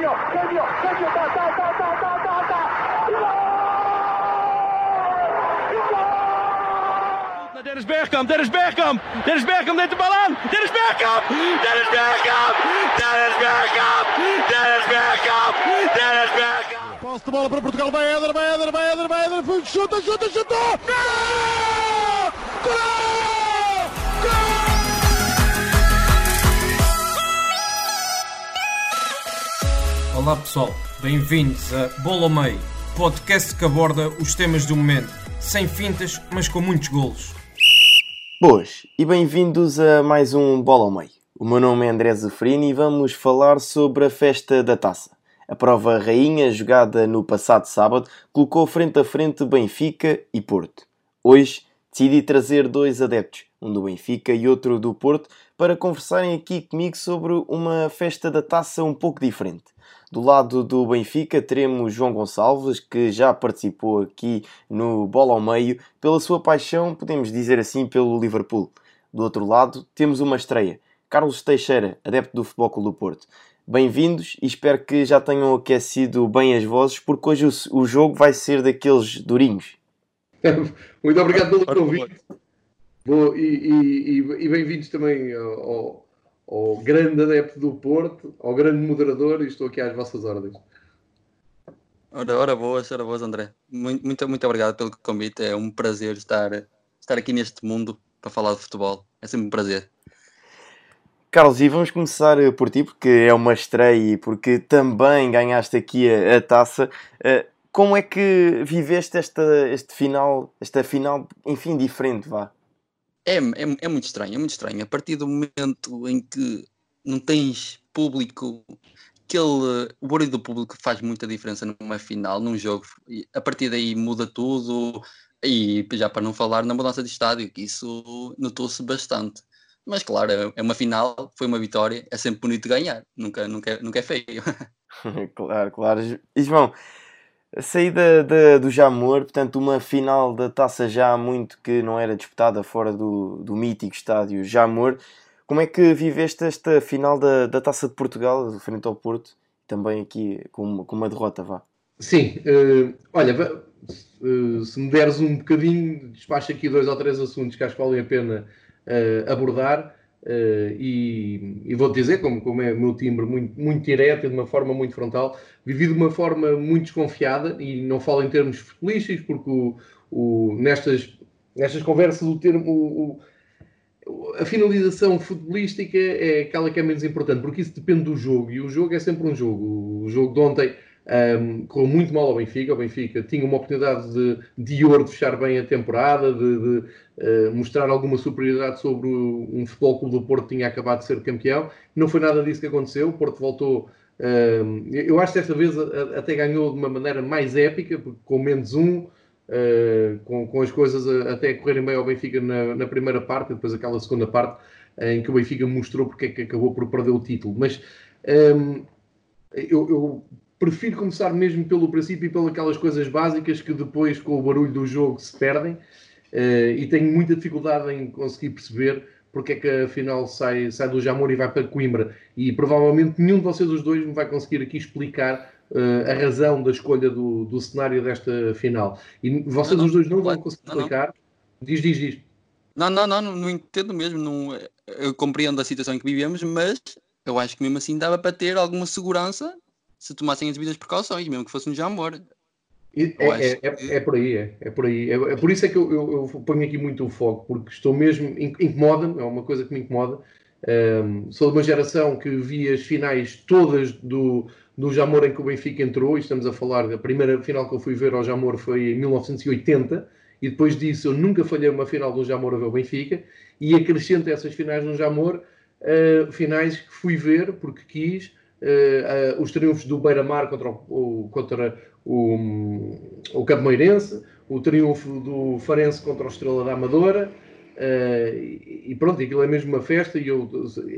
genio, genio, genio, ta, ta, ta, ta, ta, ta, ta. Dennis Bergkamp, Dennis Bergkamp, Dennis Bergkamp neemt de bal aan. Dennis Bergkamp, Dennis Bergkamp, Dennis Bergkamp, Dennis Bergkamp, Dennis Bergkamp. Posse de bola para Portugal, vai Éder, vai Éder, vai Éder, vai Éder, chuta, chuta, chuta! Gol! Gol! Olá pessoal, bem-vindos a Bola ao Meio, podcast que aborda os temas do momento, sem fintas, mas com muitos golos. Boas e bem-vindos a mais um Bola ao Meio. O meu nome é André Zefrini e vamos falar sobre a festa da taça. A prova rainha, jogada no passado sábado, colocou frente a frente Benfica e Porto. Hoje decidi trazer dois adeptos, um do Benfica e outro do Porto, para conversarem aqui comigo sobre uma festa da taça um pouco diferente. Do lado do Benfica teremos João Gonçalves, que já participou aqui no Bola ao Meio, pela sua paixão, podemos dizer assim, pelo Liverpool. Do outro lado temos uma estreia, Carlos Teixeira, adepto do Futebol Clube do Porto. Bem-vindos e espero que já tenham aquecido bem as vozes, porque hoje o, o jogo vai ser daqueles durinhos. Muito obrigado pelo convite. Bom, e, e, e bem-vindos também ao, ao, grande adepto do Porto, ao grande moderador, e estou aqui às vossas ordens. Ora, ora boas, ora boas, André. Muito, muito, muito obrigado pelo convite. É um prazer estar, estar aqui neste mundo para falar de futebol. É sempre um prazer. Carlos, e vamos começar por ti, porque é uma estreia e porque também ganhaste aqui a, a taça. Uh, como é que viveste esta, este final, esta final, enfim, diferente, vá? É, é, é muito estranho, é muito estranho. A partir do momento em que não tens público, aquele, o barulho do público faz muita diferença numa final, num jogo. A partir daí muda tudo, e já para não falar na mudança de estádio, que isso notou-se bastante. Mas claro, é uma final, foi uma vitória, é sempre bonito ganhar, nunca, nunca, nunca é feio. claro, claro. E João, saída de, do Jamor, portanto, uma final da taça já há muito que não era disputada fora do, do mítico estádio Jamor. Como é que viveste esta final da, da taça de Portugal, frente ao Porto, também aqui com uma, com uma derrota, vá? Sim, uh, olha, uh, se me deres um bocadinho, despacho aqui dois ou três assuntos que acho que valem a pena uh, abordar. Uh, e, e vou-te dizer, como, como é o meu timbre muito, muito direto e de uma forma muito frontal, vivi de uma forma muito desconfiada e não falo em termos futebolísticos, porque o, o, nestas, nestas conversas o termo, o, a finalização futebolística é aquela que é menos importante, porque isso depende do jogo e o jogo é sempre um jogo. O jogo de ontem um, correu muito mal ao Benfica. O Benfica tinha uma oportunidade de, de ouro de fechar bem a temporada, de, de uh, mostrar alguma superioridade sobre o, um futebol clube do Porto que tinha acabado de ser campeão. Não foi nada disso que aconteceu. O Porto voltou. Um, eu acho que desta vez até ganhou de uma maneira mais épica, com menos um, uh, com, com, as coisas até correrem bem ao Benfica na, na primeira parte, e depois aquela segunda parte em que o Benfica mostrou porque é que acabou por perder o título. Mas um, eu, eu, prefiro começar mesmo pelo princípio e pelas coisas básicas que depois, com o barulho do jogo, se perdem. Uh, e tenho muita dificuldade em conseguir perceber porque é que afinal sai, sai do Jamor e vai para Coimbra. E provavelmente nenhum de vocês os dois me vai conseguir aqui explicar uh, a razão da escolha do, do cenário desta final. E vocês não, os dois não, não vão conseguir não, explicar. Diz, diz, diz. Não, não, não, não, entendo mesmo. Não, eu compreendo a situação em que vivemos, mas eu acho que mesmo assim dava para ter alguma segurança se tomassem as devidas precauções, mesmo que fosse no Jamor. É, é, é, é, por aí, é, é por aí. É, por isso é que eu, eu, eu, ponho aqui muito o foco, porque estou mesmo, incomoda-me, é uma coisa que me incomoda. Um, sou de uma geração que vi as finais todas do, do Jamor em que o Benfica entrou, e estamos a falar, da primeira final que eu fui ver ao Jamor foi em 1980, e depois disso eu nunca falhei uma final do Jamor a ver o Benfica, e acrescento essas finais no Jamor, uh, finais que fui ver porque quis, uh, os triunfos do Beira-Mar contra, o, contra o, o Cadmeirense, o triunfo do Farense contra o Estrela da Amadora, uh, e, pronto, aquilo é mesmo uma festa e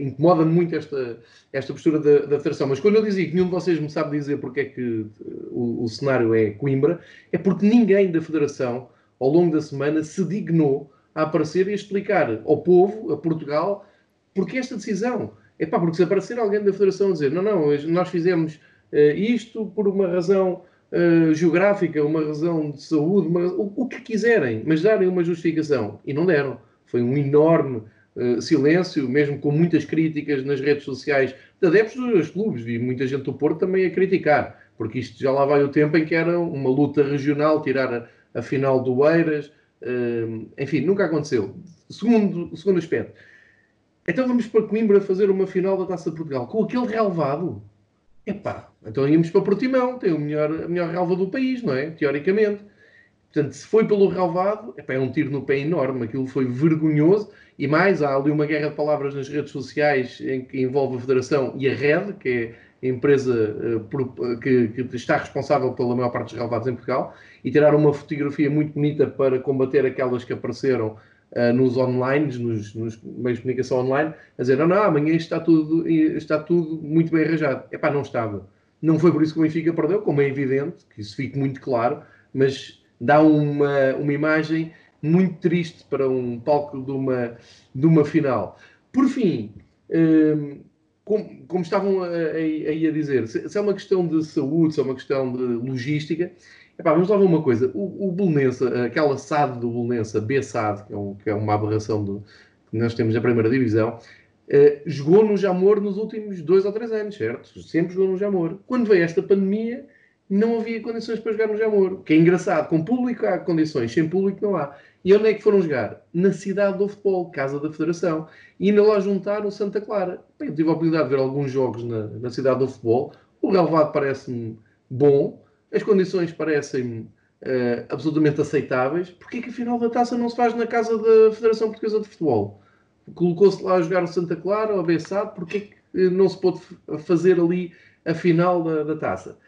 incomoda-me muito esta, esta postura da, da Federação. Mas quando eu dizia que nenhum de vocês me sabe dizer porque é que o, o cenário é Coimbra, é porque ninguém da Federação, ao longo da semana, se dignou a aparecer e a explicar ao povo, a Portugal, porque esta decisão. É pá, porque se aparecer alguém da Federação a dizer não, não, nós fizemos Uh, isto por uma razão uh, geográfica, uma razão de saúde, uma, o, o, que quiserem, mas darem uma justificação. E não deram. Foi um enorme uh, silêncio, mesmo com muitas críticas nas redes sociais de adeptos dos clubes, e muita gente do Porto também a criticar, porque isto já lá vai o tempo em que era uma luta regional, tirar a, a final do Eiras, enfim, nunca aconteceu. Segundo, segundo aspecto, então vamos para Coimbra fazer uma final da Taça de Portugal com aquele relevado. Epá, então íamos para Portimão, tem o melhor, a melhor relva do país, não é? Teoricamente. Portanto, se foi pelo relvado, epá, é um tiro no pé enorme, aquilo foi vergonhoso. E mais, há ali uma guerra de palavras nas redes sociais em que envolve a Federação e a Red, que é a empresa uh, que, que, está responsável pela maior parte dos relvados em Portugal, e tiraram uma fotografia muito bonita para combater aquelas que apareceram uh, nos online, nos, nos, meios de comunicação online, a dizer, não, não, amanhã está tudo, está tudo muito bem arranjado. Epá, não estava. Não foi por isso que o Benfica perdeu, como é evidente, que isso fique muito claro, mas dá uma, uma imagem muito triste para um palco de uma, de uma final. Por fim, um, como, como, estavam aí a, a, dizer, se, se, é uma questão de saúde, se é uma questão de logística, Epá, vamos lá ver uma coisa. O, o Bolonense, aquela SAD do Bolonense, a B-SAD, que, é um, que é uma aberração do, que nós temos na primeira divisão, uh, jogou no Jamor nos últimos dois ou três anos, certo? Sempre jogou no Jamor. Quando veio esta pandemia, não havia condições para jogar no Jamor. Que é engraçado. Com público há condições, sem público não há. E onde é que foram jogar? Na cidade do futebol, casa da Federação. E ainda lá juntaram Santa Clara. Bem, eu tive a oportunidade de ver alguns jogos na, na cidade do futebol. O relevado parece-me bom as condições parecem-me uh, absolutamente aceitáveis. Porquê que a final da taça não se faz na casa da Federação Portuguesa de Futebol? Colocou-se lá a jogar o Santa Clara ou a Bessade, porquê que eh, não se pôde fazer ali a final da, da taça?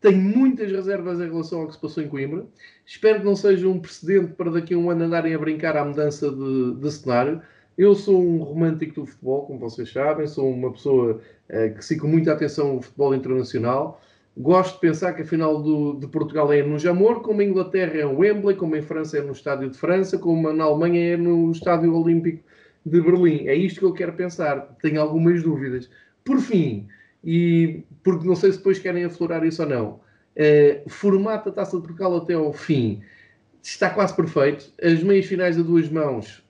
Tenho muitas reservas em relação ao que se passou em Coimbra. Espero que não seja um precedente para daqui a um ano andarem a brincar à mudança de, de cenário. Eu sou um romântico do futebol, como vocês sabem, sou uma pessoa uh, que sigo muita atenção ao futebol internacional. Gosto de pensar que a final do, de Portugal é no Jamor, como a Inglaterra é no Wembley, como em França é no Estádio de França, como na Alemanha é no Estádio Olímpico de Berlim. É isto que eu quero pensar. Tenho algumas dúvidas. Por fim, e porque não sei se depois querem aflorar isso ou não, uh, formato da Taça de Portugal até ao fim está quase perfeito. As meias finais a duas mãos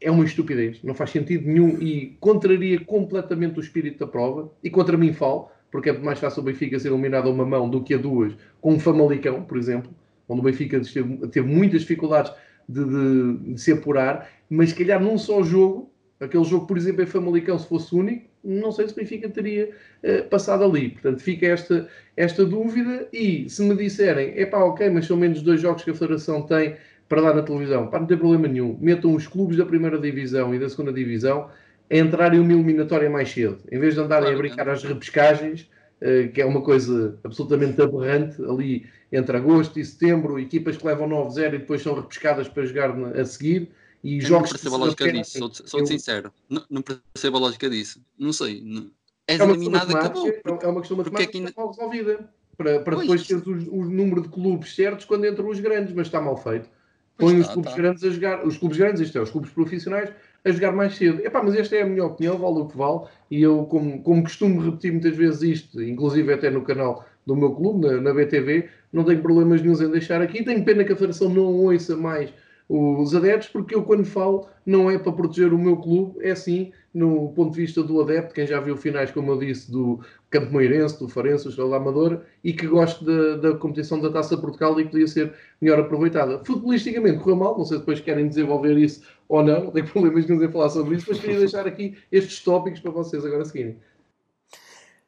é uma estupidez, não faz sentido nenhum e contraria completamente o espírito da prova. E contra mim falo porque é mais fácil o Benfica ser eliminado a uma mão do que a duas, com um Famalicão, por exemplo, onde o Benfica teve, teve muitas dificuldades de, de, de, se apurar, mas se calhar num só jogo, aquele jogo, por exemplo, em Famalicão, se fosse único, não sei se o Benfica teria uh, passado ali. Portanto, fica esta, esta dúvida e se me disserem, é pá, ok, mas são menos dois jogos que a Federação tem para dar na televisão, pá, não tem problema nenhum. Metam os clubes da primeira divisão e da segunda divisão a entrarem uma eliminatória mais cedo, em vez de andarem a brincar às repescagens, uh, que é uma coisa absolutamente aberrante, ali entre agosto e setembro, equipas que levam 9-0 e depois são repescadas para jogar a seguir. E eu jogos não percebo a lógica disso, sou, sou eu... sincero. Não, não, percebo a lógica disso. Não sei. Não... És é eliminado acabou. É uma questão matemática que é que... está mal resolvida. Para, para depois teres o, o, número de clubes certos quando entram os grandes, mas está mal feito. Põe os clubes tá. grandes a jogar, os clubes grandes, isto é, os clubes profissionais, a jogar mais cedo. Epá, mas esta é a minha opinião, vale o que vale, e eu, como, como costumo repetir muitas vezes isto, inclusive até no canal do meu clube, na, na BTV, não tenho problemas nenhum em deixar aqui. Tenho pena que a Federação não ouça mais os adeptos, porque eu quando falo não é para proteger o meu clube, é sim no ponto de vista do adepto, quem já viu finais, como eu disse, do Campo Moirense, do Farense, do da Amadora, e que gosto da, da competição da Taça Portugal e podia ser melhor aproveitada. Futbolisticamente correu mal, não sei se depois querem desenvolver isso ou não, não tenho problemas em falar sobre isso, mas queria deixar aqui estes tópicos para vocês agora seguirem.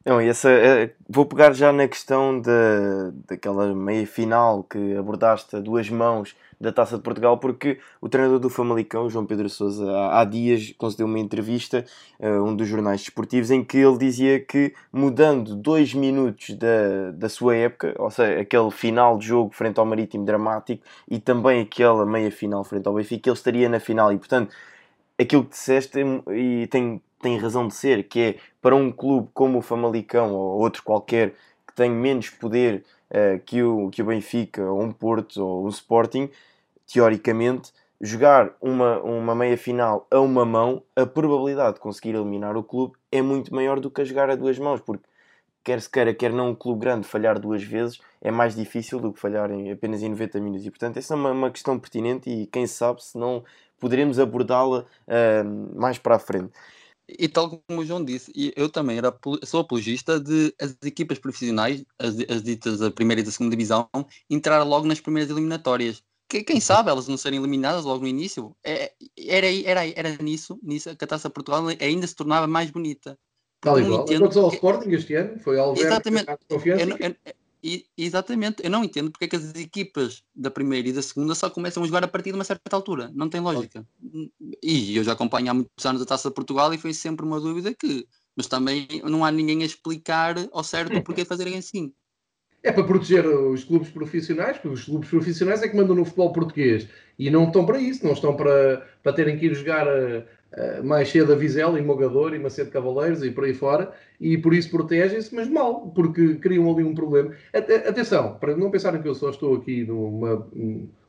Não, essa, é, vou pegar já na questão de, daquela meia final que abordaste a duas mãos da Taça de Portugal, porque o treinador do Famalicão, João Pedro Sousa, há, há dias concedeu uma entrevista a uh, um dos jornais desportivos em que ele dizia que mudando dois minutos da, da sua época, ou seja, aquele final de jogo frente ao Marítimo dramático e também aquela meia final frente ao Benfica, ele estaria na final. E portanto aquilo que disseste e tem tem razão de ser, que é para um clube como o Famalicão ou outro qualquer que tem menos poder uh, que, o, que o Benfica, ou um Porto ou um Sporting, teoricamente, jogar uma, uma meia final a uma mão, a probabilidade de conseguir eliminar o clube é muito maior do que a jogar a duas mãos, porque quer se queira, quer não um clube grande, falhar duas vezes é mais difícil do que falhar em, apenas em 90 minutos. E portanto, essa é uma, uma questão pertinente e quem sabe se não poderemos abordá-la uh, mais para a frente. E tal como o João disse, eu também era, sou apologista de as equipas profissionais, as, as ditas da primeira e da segunda divisão, entrar logo nas primeiras eliminatórias. Que, quem sabe elas não serem eliminadas logo no início? É, era, era, era nisso, nisso que a Taça Portugal ainda se tornava mais bonita. Tal igual. Aconteceu ao Sporting este ano, foi ao Alberto Exatamente. Confiança. Eu, eu, e, exatamente, eu não entendo porque é que as equipas da primeira e da segunda só começam a jogar a partir de uma certa altura. Não tem lógica. E eu já acompanho há muitos anos a Taça de Portugal e foi sempre uma dúvida que. Mas também não há ninguém a explicar ao certo o porquê de fazerem assim. É para proteger os clubes profissionais, porque os clubes profissionais é que mandam no futebol português e não estão para isso, não estão para, para terem que ir jogar a, a mais cedo a Vizela e Mogador e Macedo Cavaleiros e por aí fora, e por isso protegem-se, mas mal, porque criam ali um problema. Atenção, para não pensarem que eu só estou aqui numa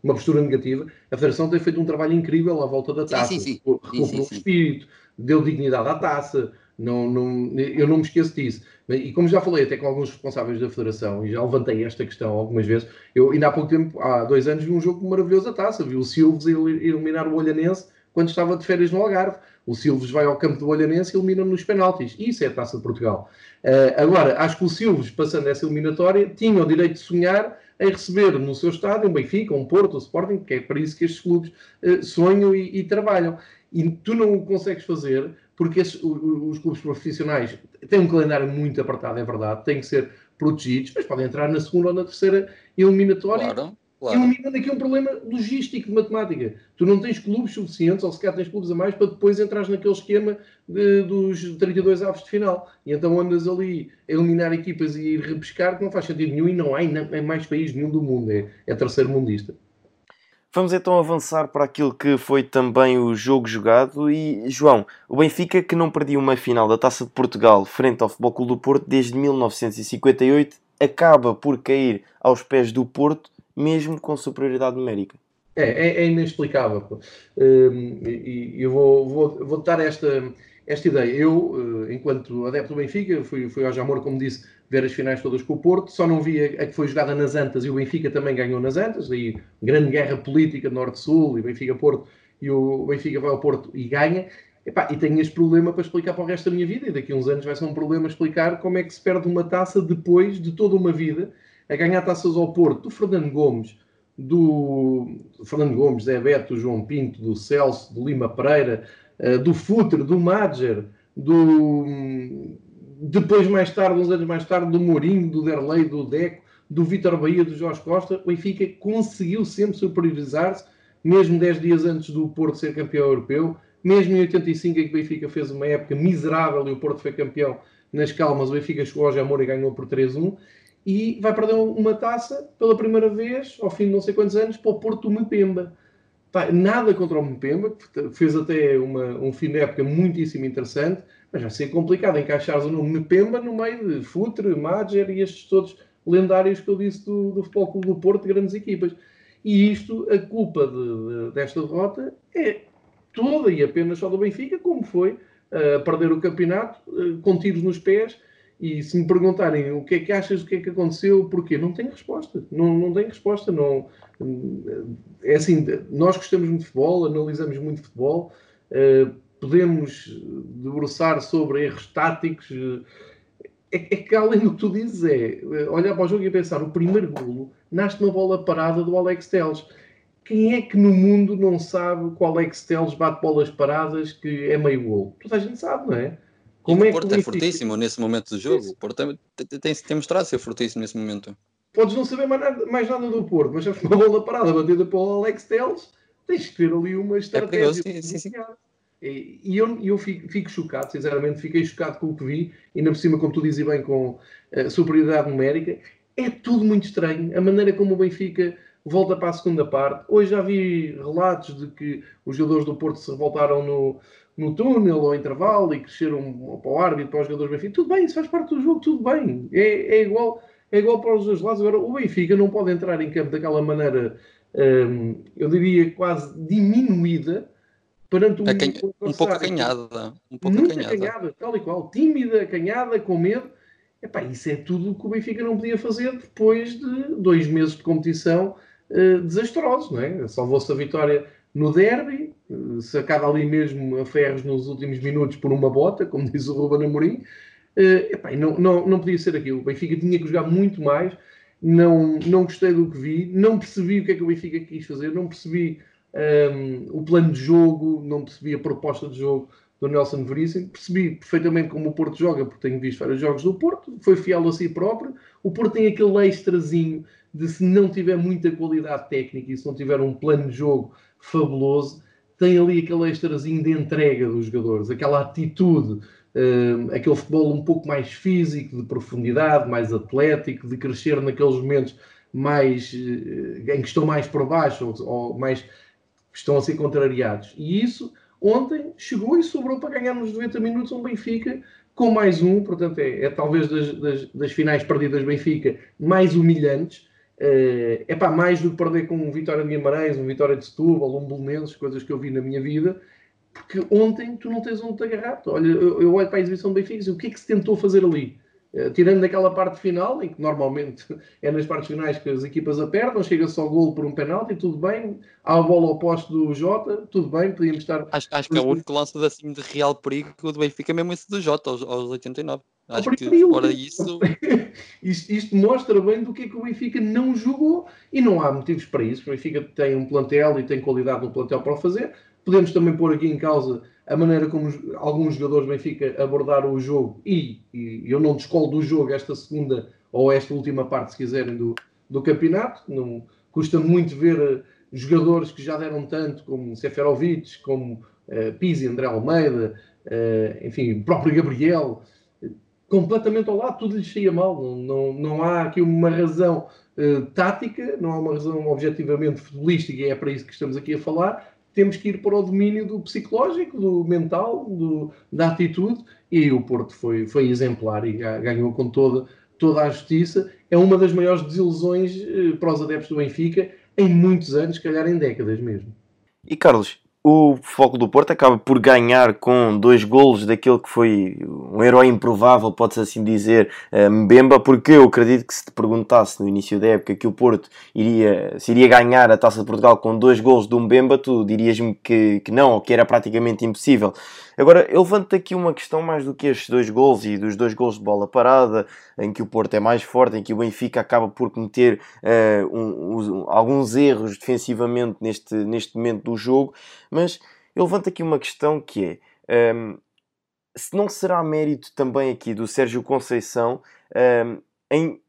uma postura negativa, a Federação tem feito um trabalho incrível à volta da taça, sim, sim, sim. recuperou o espírito, deu dignidade à taça, não, não, eu não me esqueço disso. E como já falei até com alguns responsáveis da Federação, e já levantei esta questão algumas vezes, eu ainda há pouco tempo, há dois anos, vi um jogo maravilhoso da taça. Vi o Silves eliminar o Olhanense quando estava de férias no Algarve. O Silves vai ao campo do Olhanense e elimina nos penaltis. Isso é a taça de Portugal. Uh, agora, acho que o Silves, passando essa eliminatória, tinha o direito de sonhar em receber no seu estádio um Benfica, um Porto, um Sporting, que é para isso que estes clubes uh, sonham e, e trabalham. E tu não o consegues fazer porque esses, os, os, clubes profissionais têm um calendário muito apertado, é verdade, têm que ser protegidos, mas podem entrar na segunda ou na terceira eliminatória. Claro, claro. Eliminando aqui um problema logístico de matemática. Tu não tens clubes suficientes, ou sequer tens clubes a mais, para depois entrar naquele esquema de, dos 32 aves de final. E então andas ali a eliminar equipas e ir repescar, que não faz sentido nenhum e não há em mais país nenhum do mundo. É, é terceiro mundista. Vamos então avançar para aquilo que foi também o jogo jogado. E, João, o Benfica, que não perdia uma final da Taça de Portugal frente ao Futebol Clube do Porto desde 1958, acaba por cair aos pés do Porto, mesmo com superioridade numérica. É, é, é inexplicável. Hum, e eu vou, vou, vou dar esta, esta ideia. Eu, eh, enquanto adepto do Benfica, fui, fui ao Jamor, como disse, ver as finais todas com o Porto, só não vi a, que foi jogada nas Antas e o Benfica também ganhou nas Antas, aí grande guerra política Norte-Sul e Benfica-Porto, e o Benfica vai ao Porto e ganha. Epá, e tenho este problema para explicar para o resto da minha vida, e daqui a uns anos vai ser um problema explicar como é que se perde uma taça depois de toda uma vida a ganhar taças ao Porto, do Fernando Gomes, do Fernando Gomes, Zé Beto, João Pinto, do Celso, do Lima Pereira, eh, do Futre, do Madger, do depois, mais tarde, uns anos mais tarde, do Mourinho, do Derlei, do Deco, do Vitor Bahia, do Jorge Costa, o Benfica conseguiu sempre superiorizar-se, mesmo 10 dias antes do Porto ser campeão europeu, mesmo em 85 em que o Benfica fez uma época miserável e o Porto foi campeão nas calmas, o Benfica chegou ao Jamor e ganhou por 3-1, e vai perder uma taça pela primeira vez, ao fim de não sei quantos anos, para o Porto do Mpemba. nada contra o Mpemba, que fez até uma, um fim de época muitíssimo interessante, mas vai ser complicado encaixar o nome Pemba no meio de Futre, Madger e estes todos lendários que eu disse do, do Futebol Clube do Porto, de grandes equipas. E isto, a culpa de, de, desta derrota é toda e apenas só do Benfica, como foi uh, perder o campeonato uh, com tiros nos pés. E se me perguntarem o que é que achas, o que é que aconteceu, porquê? Não tenho resposta. Não, não tenho resposta. Não, é assim, nós gostamos muito de futebol, analisamos muito futebol. Uh, podemos debruçar sobre erros táticos. É, é, que além do que tu dizes é olhar para o jogo e pensar o primeiro golo nasce uma bola parada do Alex Teles. Quem é que no mundo não sabe que o Alex Teles bate bolas paradas que é meio golo? Toda a gente sabe, não é? Como é o Porto é fortíssimo nesse momento do jogo. O Porto tem, tem, tem mostrado ser fortíssimo nesse momento. Podes não saber mais nada, mais nada do Porto, mas se uma bola parada batida para o Alex Teles, tens que ter ali uma estratégia. É perigoso, sim, sim, sim. E eu, eu fico, fico, chocado, sinceramente, fiquei chocado com o que vi, ainda por cima, como tu dizes bem, com uh, superioridade numérica. É tudo muito estranho. A maneira como o Benfica volta para a segunda parte. Hoje já vi relatos de que os jogadores do Porto se revoltaram no, no túnel ao intervalo e cresceram para o árbitro, para os jogadores do Benfica. Tudo bem, isso faz parte do jogo, tudo bem. É, é igual, é igual para os dois lados. Agora, o Benfica não pode entrar em campo daquela maneira, um, eu diria, quase diminuída perante um, um, um pouco acanhada. Um pouco muito acanhada. acanhada, tal e qual, tímida, acanhada, com medo. Epá, isso é tudo que o Benfica não podia fazer depois de dois meses de competição uh, desastrosos, não é? Salvou-se a vitória no derby, uh, sacada ali mesmo a ferros nos últimos minutos por uma bota, como diz o Ruben Amorim. Uh, epá, não, não, não podia ser aquilo. O Benfica tinha que jogar muito mais. Não, não gostei do que vi, não percebi o que é que o Benfica quis fazer, não percebi um, ehm, o plano de jogo, não percebi a proposta de jogo do Nelson Veríssimo. Percebi perfeitamente como o Porto joga, porque tenho visto vários jogos do Porto, foi fiel a si próprio. O Porto tem aquele extrazinho de se não tiver muita qualidade técnica e se não tiver um plano de jogo fabuloso, tem ali aquele extrazinho de entrega dos jogadores, aquela atitude, uh, aquele futebol um pouco mais físico, de profundidade, mais atlético, de crescer naqueles momentos mais uh, em que estão mais por baixo ou, ou mais estão a ser contrariados. E isso ontem chegou e sobrou para ganhar nos 90 minutos um Benfica com mais um, portanto é, é talvez das, das, das, finais perdidas Benfica mais humilhantes, é uh, para mais do que perder com um Vitória de Guimarães, um Vitória de Setúbal, um Belenenses, coisas que eu vi na minha vida, porque ontem tu não tens onde te agarrar. Olha, eu, eu olho para a exibição do Benfica e o que é que se tentou fazer ali? Eh, tirando daquela parte final, em que normalmente é nas partes finais que as equipas apertam, chega-se ao golo por um penalti, tudo bem, há a bola oposta do Jota, tudo bem, podíamos estar. Acho, acho que é o único lance assim, de real perigo do Benfica, mesmo esse do Jota, aos, aos 89. Acho que fora isso. isto, isto, mostra bem do que é que o Benfica não jogou e não há motivos para isso. O Benfica tem um plantel e tem qualidade no plantel para o fazer. Podemos também pôr aqui em causa a maneira como alguns jogadores do Benfica abordaram o jogo e, e, eu não descolo do jogo esta segunda ou esta última parte, se quiserem, do, do campeonato. Não, custa muito ver eh, jogadores que já deram tanto, como Seferovic, como uh, Pizzi, André Almeida, uh, enfim, o próprio Gabriel, completamente ao lado, tudo lhes saía mal. Não, não, não há aqui uma razão uh, tática, não há uma razão objetivamente futebolística, e é para isso que estamos aqui a falar, temos que ir para o domínio do psicológico, do mental, do, da atitude, e o Porto foi, foi exemplar e ganhou com toda, toda a justiça. É uma das maiores desilusões eh, para os adeptos do Benfica em muitos anos, se calhar em décadas mesmo. E Carlos, o Foco do Porto acaba por ganhar com dois golos daquele que foi um herói improvável, pode-se assim dizer, eh, Mbemba, porque eu acredito que se te perguntasse no início da época que o Porto iria, se iria ganhar a Taça de Portugal com dois golos do Mbemba, tu dirias-me que, que não, ou que era praticamente impossível. Agora, eu levanto aqui uma questão mais do que estes dois gols e dos dois gols de bola parada, em que o Porto é mais forte, em que o Benfica acaba por cometer uh, um, um, alguns erros defensivamente neste, neste momento do jogo, mas eu levanto aqui uma questão que é. Um, se não será mérito também aqui do Sérgio Conceição um, em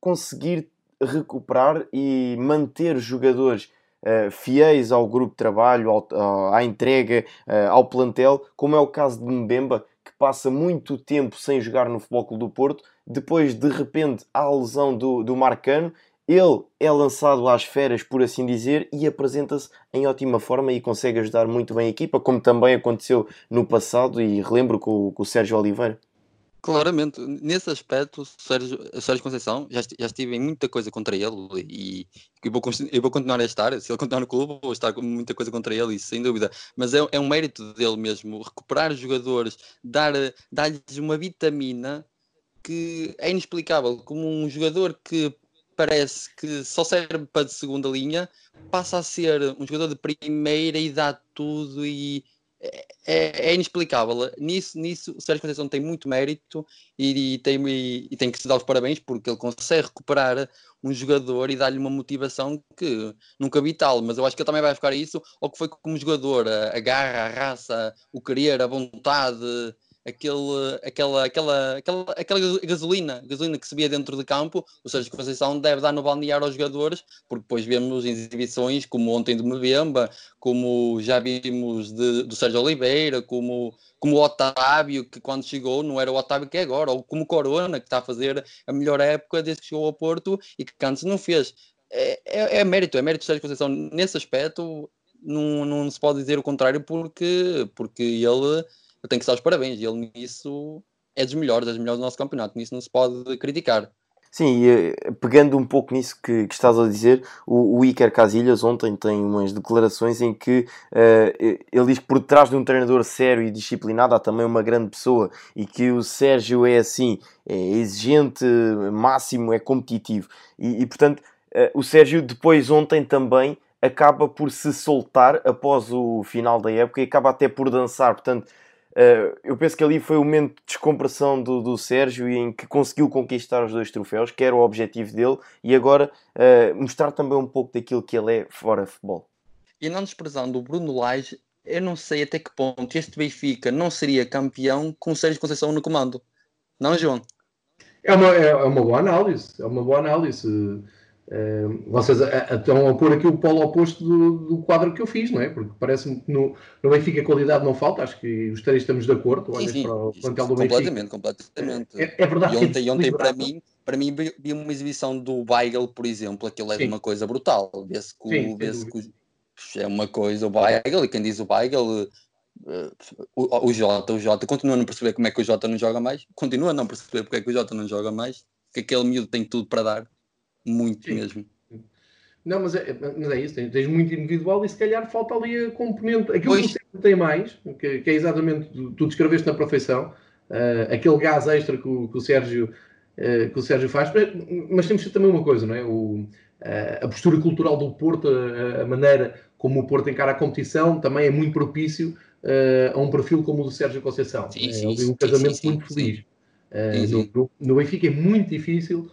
conseguir recuperar e manter jogadores uh, fiéis ao grupo de trabalho, ao, à entrega, uh, ao plantel, como é o caso de Mbemba, que passa muito tempo sem jogar no Futebol Clube do Porto, depois de repente há a lesão do, do Marcano, ele é lançado às feras, por assim dizer, e apresenta-se em ótima forma e consegue ajudar muito bem a equipa, como também aconteceu no passado, e relembro com, com o Sérgio Oliveira. Claramente, nesse aspecto, Sérgio, Sérgio Conceição, já, já estive em muita coisa contra ele e, e vou, eu vou continuar a estar. Se ele continuar no clube, vou estar com muita coisa contra ele, isso sem dúvida. Mas é, é um mérito dele mesmo recuperar jogadores, dar-lhes dar uma vitamina que é inexplicável. Como um jogador que parece que só serve para de segunda linha, passa a ser um jogador de primeira e dá tudo e é, é, é, inexplicável. Nisso, nisso, o Sérgio Conceição tem muito mérito e, e, tem, e, e, tem que se dar os parabéns porque ele consegue recuperar um jogador e dar-lhe uma motivação que nunca vi tal. Mas eu acho que ele também vai ficar isso ou que foi como jogador, a, a garra, a raça, o querer, a vontade aquele, aquela, aquela, aquela, aquela gasolina, gasolina que se via dentro de campo, seja, a Conceição deve dar no balneário aos jogadores, porque depois vemos exibições como ontem de Mbemba, como já vimos de, do Sérgio Oliveira, como, como o Otávio, que quando chegou não era o Otávio que é agora, ou como o Corona, que está a fazer a melhor época desde que chegou ao Porto e que antes não fez. É, é, é mérito, é mérito do Sérgio Conceição nesse aspecto, não, não se pode dizer o contrário, porque, porque ele eu tenho que dar os parabéns. E ele nisso é dos melhores, é dos melhores do nosso campeonato. Nisso não se pode criticar. Sim, e, pegando um pouco nisso que, que estás a dizer, o, o, Iker Casillas ontem tem umas declarações em que uh, ele diz que por detrás de um treinador sério e disciplinado há também uma grande pessoa e que o Sérgio é assim, é exigente, máximo, é competitivo. E, e portanto, uh, o Sérgio depois ontem também acaba por se soltar após o final da época e acaba até por dançar. Portanto, Uh, eu penso que ali foi o momento de descompressão do, do Sérgio em que conseguiu conquistar os dois troféus, que era o objetivo dele, e agora uh, mostrar também um pouco daquilo que ele é fora de futebol. E não desprezando o Bruno Lage, eu não sei até que ponto este Benfica não seria campeão com o Sérgio Conceição no comando. Não, João? É uma, é, é uma boa análise, é uma boa análise. Vocês estão a pôr aqui o polo oposto do, do, quadro que eu fiz, não é? Porque parece-me que no, no Benfica a qualidade não falta, acho que os três estamos de acordo. Sim, sim, para o plantel do completamente, completamente. É, é verdade. E ontem, ontem para mim, para mim, vi uma exibição do Weigl, por exemplo, aquilo é sim. uma coisa brutal. Vê-se que, vê que é uma coisa, o Weigl, e quem diz o Weigl, uh, o, o Jota, o Jota, continua a não perceber como é que o Jota não joga mais, continua a não perceber porque é que o Jota não joga mais, que aquele miúdo tem tudo para dar muito Sim. mesmo. Não, mas é, mas é isso, tens, tens, muito individual e se calhar falta ali a componente, aquilo pois. que o tem mais, que, que, é exatamente, tu, descreveste na perfeição, uh, aquele gás extra que o, que o Sérgio, uh, que o Sérgio faz, mas, mas temos também uma coisa, não é? O, uh, a postura cultural do Porto, a, a, maneira como o Porto encara a competição, também é muito propício a um perfil como o do Sérgio Conceição. Sim, sim, é um casamento sim, muito feliz. No, no Benfica é muito difícil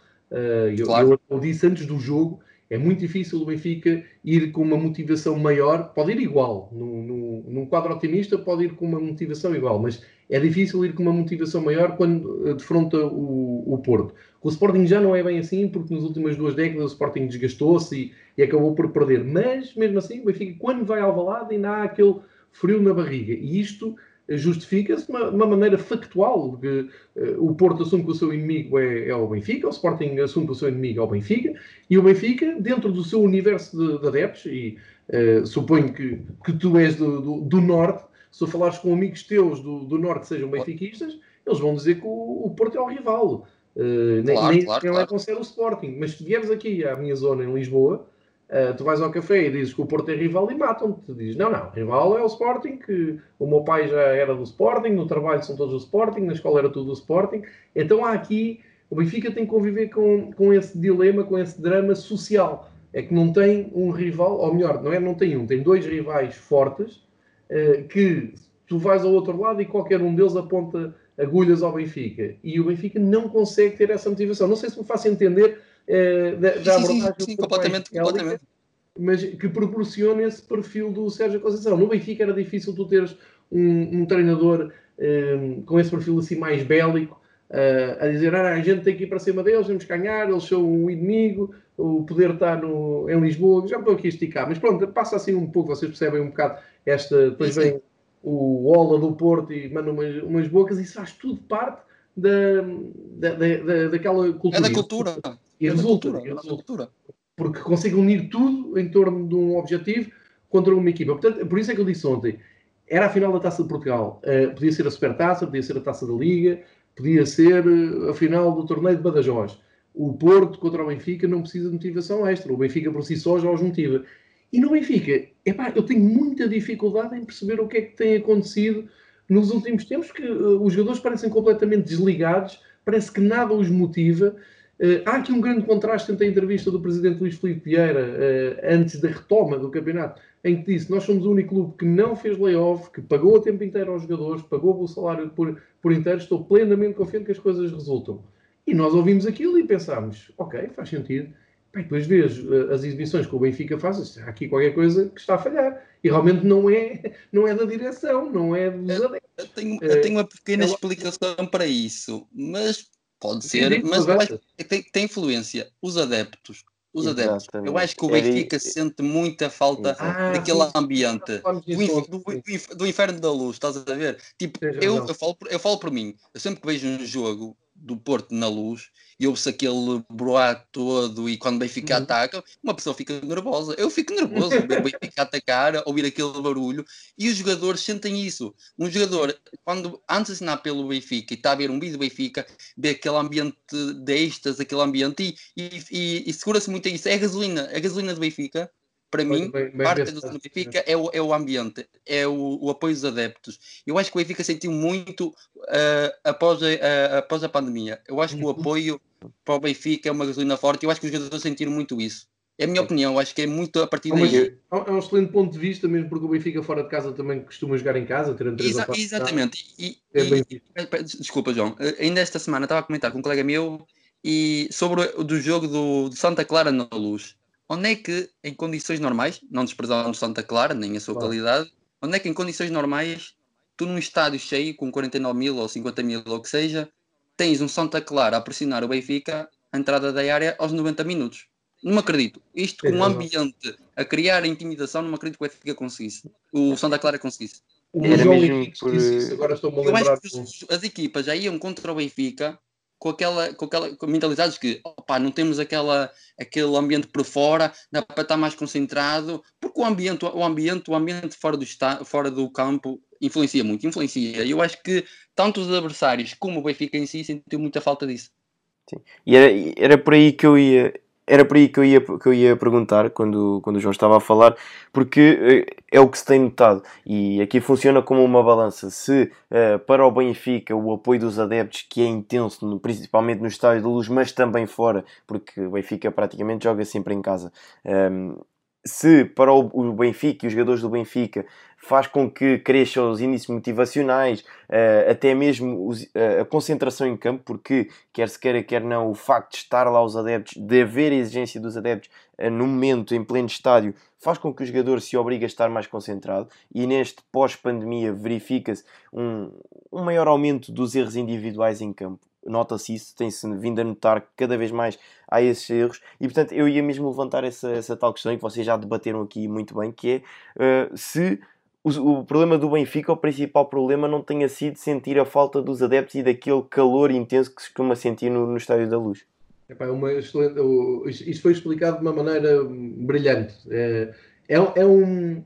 eu, claro. eu, disse antes do jogo, é muito difícil o Benfica ir com uma motivação maior, pode ir igual, no, no, num quadro otimista pode ir com uma motivação igual, mas é difícil ir com uma motivação maior quando uh, defronta o, o Porto. O Sporting já não é bem assim, porque nas últimas duas décadas o Sporting desgastou-se e, e, acabou por perder, mas mesmo assim o Benfica quando vai ao balado ainda há aquele frio na barriga, e isto justifica-se de uma, uma, maneira factual, que uh, o Porto assume que o seu inimigo é, é, o Benfica, o Sporting assume que o seu inimigo é o Benfica, e o Benfica, dentro do seu universo de, de adeptos, e uh, suponho que, que tu és do, do, do, Norte, se falares com amigos teus do, do Norte sejam benfiquistas, eles vão dizer que o, o Porto é o rival. Uh, claro, nem, claro, nem claro. é o Sporting, mas se vieres aqui à minha zona em Lisboa, Uh, tu vais ao café e dizes que o Porto é rival e matam-te. Tu dizes, não, não, rival é o Sporting, que o meu pai já era do Sporting, no trabalho são todos do Sporting, na escola era tudo do Sporting. Então há aqui, o Benfica tem que conviver com, com esse dilema, com esse drama social. É que não tem um rival, ou melhor, não é não tem um, tem dois rivais fortes uh, que tu vais ao outro lado e qualquer um deles aponta agulhas ao Benfica. E o Benfica não consegue ter essa motivação. Não sei se me faço entender uh, da, da sim, abordagem. Sim, sim completamente, completamente. Mas que proporciona esse perfil do Sérgio Conceição. No Benfica era difícil tu teres um, um treinador um, eh, com esse perfil assim mais bélico, uh, a dizer ah, a gente tem que ir para cima deles, temos que ganhar, eles são um inimigo, o poder está no, em Lisboa, já estou aqui a esticar, mas pronto, passa assim um pouco, vocês percebem um bocado esta, depois vem o Ola do Porto e manda umas, umas bocas, isso faz tudo parte da, da, da, daquela cultura. É da cultura. E resulta, cultura, e resulta, porque consegue unir tudo em torno de um objetivo contra uma equipa. Portanto, por isso é que eu disse ontem, era a final da Taça de Portugal. Uh, podia ser a Supertaça, podia ser a Taça da Liga, podia ser uh, a final do torneio de Badajoz. O Porto contra o Benfica não precisa de motivação extra. O Benfica por si só já os motiva. E no Benfica, epá, eu tenho muita dificuldade em perceber o que é que tem acontecido nos últimos tempos, que uh, os jogadores parecem completamente desligados, parece que nada os motiva. Uh, há aqui um grande contraste entre a entrevista do presidente Luís Filipe Vieira uh, antes da retoma do campeonato, em que disse: Nós somos o único clube que não fez layoff, que pagou o tempo inteiro aos jogadores, pagou o salário por, por inteiro. Estou plenamente confiante que as coisas resultam. E nós ouvimos aquilo e pensámos: Ok, faz sentido. Bem, depois vês uh, as exibições que o Benfica faz, há aqui qualquer coisa que está a falhar. E realmente não é, não é da direção, não é dos adeptos. Eu tenho, eu tenho uma pequena explicação para isso, mas pode ser, mas eu acho que tem, tem influência. Os adeptos, os adeptos. Eu acho que o Benfica sente muita falta ah, daquele sim, ambiente. Do, do, do, inferno da luz, estás a ver? Tipo, eu, eu, falo, eu falo por mim, eu sempre que vejo um jogo, do Porto na luz e ouve-se aquele broato todo e quando o Benfica uhum. ataca, uma pessoa fica nervosa. Eu fico nervoso ver o Benfica atacar, ouvir aquele barulho e os jogadores sentem isso. Um jogador, quando antes de assinar pelo Benfica e está a ver um vídeo do Benfica, vê aquele ambiente de êxtase, aquele ambiente e, e, e, e segura-se muito a isso. É a gasolina, a gasolina do Benfica para mim, bem, bem parte do Benfica é o, é o ambiente, é o, o, apoio dos adeptos. Eu acho que o Benfica sentiu muito uh, após, a, uh, após a pandemia. Eu acho que o uhum. apoio para o Benfica é uma gasolina forte. Eu acho que os jogadores sentiram muito isso. É a minha opinião, acho que é muito a partir daí. É um excelente ponto de vista, mesmo porque o Benfica fora de casa também costuma jogar em casa, ter Exa Exatamente. E, é e, desculpa, João. Ainda esta semana estava a comentar com um colega meu e sobre o do jogo do, do Santa Clara na Luz onde é que, em condições normais, não desprezando Santa Clara, nem a sua claro. qualidade, onde é que, em condições normais, tu num estádio cheio, com 49 mil ou 50 mil, ou o que seja, tens um Santa Clara a pressionar o Benfica, a entrada da área, aos 90 minutos. Não acredito. Isto com um ambiente a criar intimidação, não acredito que o Benfica conseguisse. O Santa Clara conseguisse. O Era mesmo por... Agora estou-me a lembrar. as equipas já iam contra o Benfica com aquela, com aquela com mentalidade de que opa, não temos aquela, aquele ambiente por fora, dá para estar mais concentrado, porque o ambiente, o ambiente, o ambiente fora do, está, fora do campo influencia muito, influencia. Eu acho que tanto os adversários como o Benfica em si sentiu muita falta disso. Sim. E era, era por aí que eu ia, era por aí que eu ia, que eu ia perguntar quando, quando o João estava a falar, porque eh, é o que se tem notado e aqui funciona como uma balança. Se uh, para o Benfica o apoio dos adeptos, que é intenso, no, principalmente no Estádio da Luz, mas também fora, porque o Benfica praticamente joga sempre em casa. Um, ehm, se para o Benfica e os jogadores do Benfica faz com que cresçam os índices motivacionais, eh, até mesmo eh, a concentração em campo, porque quer se queira, quer não, o facto de estar lá os adeptos, de haver a exigência dos adeptos eh, no momento, em pleno estádio, faz com que o jogador se obrigue a estar mais concentrado e neste pós-pandemia verifica-se um, um maior aumento dos erros individuais em campo nota-se isso, tem-se vindo a notar que cada vez mais há esses erros e portanto eu ia mesmo levantar essa, essa tal questão que vocês já debateram aqui muito bem, que é uh, se o, o, problema do Benfica, o principal problema não tenha sido sentir a falta dos adeptos e daquele calor intenso que se costuma sentir no, no Estádio da Luz. Epá, uma excelente, isto foi explicado de uma maneira brilhante. É, é, é um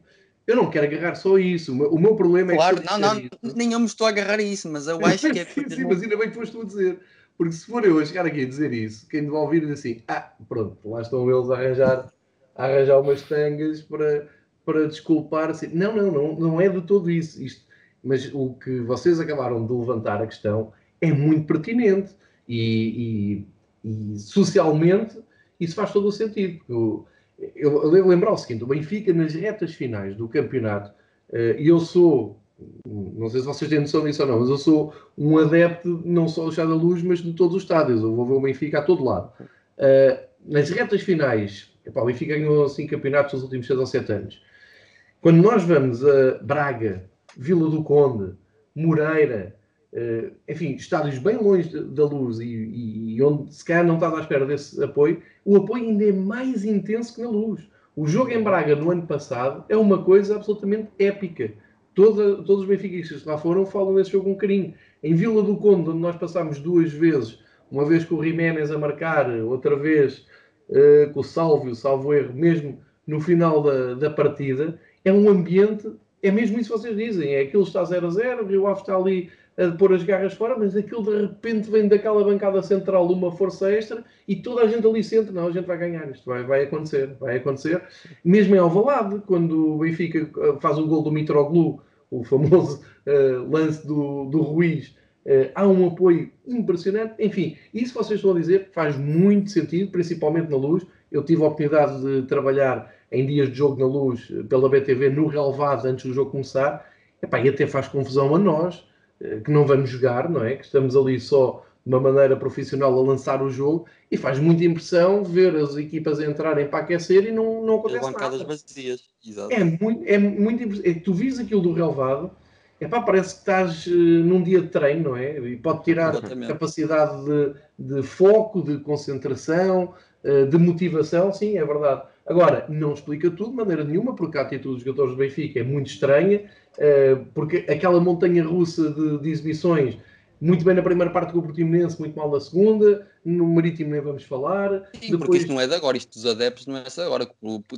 eu não quero agarrar só isso. O meu problema claro, é que. Claro, não, não, nem eu me estou a agarrar a isso, mas eu acho que é. sim, sim, mas ainda bem que foste a dizer. Porque se for eu a chegar aqui a dizer isso, quem me vai ouvir diz assim: ah, pronto, lá estão eles a arranjar, a arranjar umas tangas para, para desculpar. Assim. Não, não, não, não é de todo isso. Isto, mas o que vocês acabaram de levantar a questão é muito pertinente e, e, e socialmente isso faz todo o sentido. Eu, eu, eu lembrar o seguinte: o Benfica, nas retas finais do campeonato, eh, e eu sou, não sei se vocês têm noção disso ou não, mas eu sou um adepto não só do Chá da Luz, mas de todos os estádios. Eu vou ver o Benfica a todo lado. Eh, nas retas finais, epá, o Benfica ganhou assim campeonatos nos últimos 6 ou 7 anos. Quando nós vamos a Braga, Vila do Conde, Moreira, enfim, estádios bem longe da luz e, e, onde se calhar não estás à espera desse apoio, o apoio ainda é mais intenso que na luz. O jogo em Braga no ano passado é uma coisa absolutamente épica. Toda, todos os benfiquistas que lá foram falam desse jogo um carinho. Em Vila do Conde, onde nós passámos duas vezes, uma vez com o Jiménez a marcar, outra vez uh, com o Salvio, salvo erro, mesmo no final da, da partida, é um ambiente, é mesmo isso que vocês dizem, é aquilo está 0 a 0, o Rio Ave está ali a pôr as garras fora, mas aquilo de repente vem daquela bancada central uma força extra e toda a gente ali sente, não, a gente vai ganhar, isto vai, vai acontecer, vai acontecer. Mesmo em Alvalade, quando o Benfica eh, faz o gol do Mitroglou, o famoso uh, lance do, do Ruiz, uh, há um apoio impressionante. Enfim, isso vocês estão a dizer faz muito sentido, principalmente na luz. Eu tive a oportunidade de trabalhar em dias de jogo na luz pela BTV no relevado antes do jogo começar. Epá, e até faz confusão a nós, que não vamos jogar, não é? Que estamos ali só de uma maneira profissional a lançar o jogo e faz muita impressão ver as equipas entrarem para aquecer e não, não acontece bancadas nada. vazias. Exato. É muito, é muito é, tu vis aquilo do relevado, é pá, parece que estás uh, num dia de treino, não é? E pode tirar Exatamente. capacidade de, de, foco, de concentração, uh, de motivação, sim, é verdade. Agora, não explica tudo de maneira nenhuma, porque a atitude dos jogadores do Benfica é muito estranha, eh, porque aquela montanha russa de, de exibições muito bem na primeira parte com o Portimonense, muito mal na segunda. No Marítimo nem vamos falar. Sim, Depois... porque isto não é de agora, isto dos adeptos não é de agora.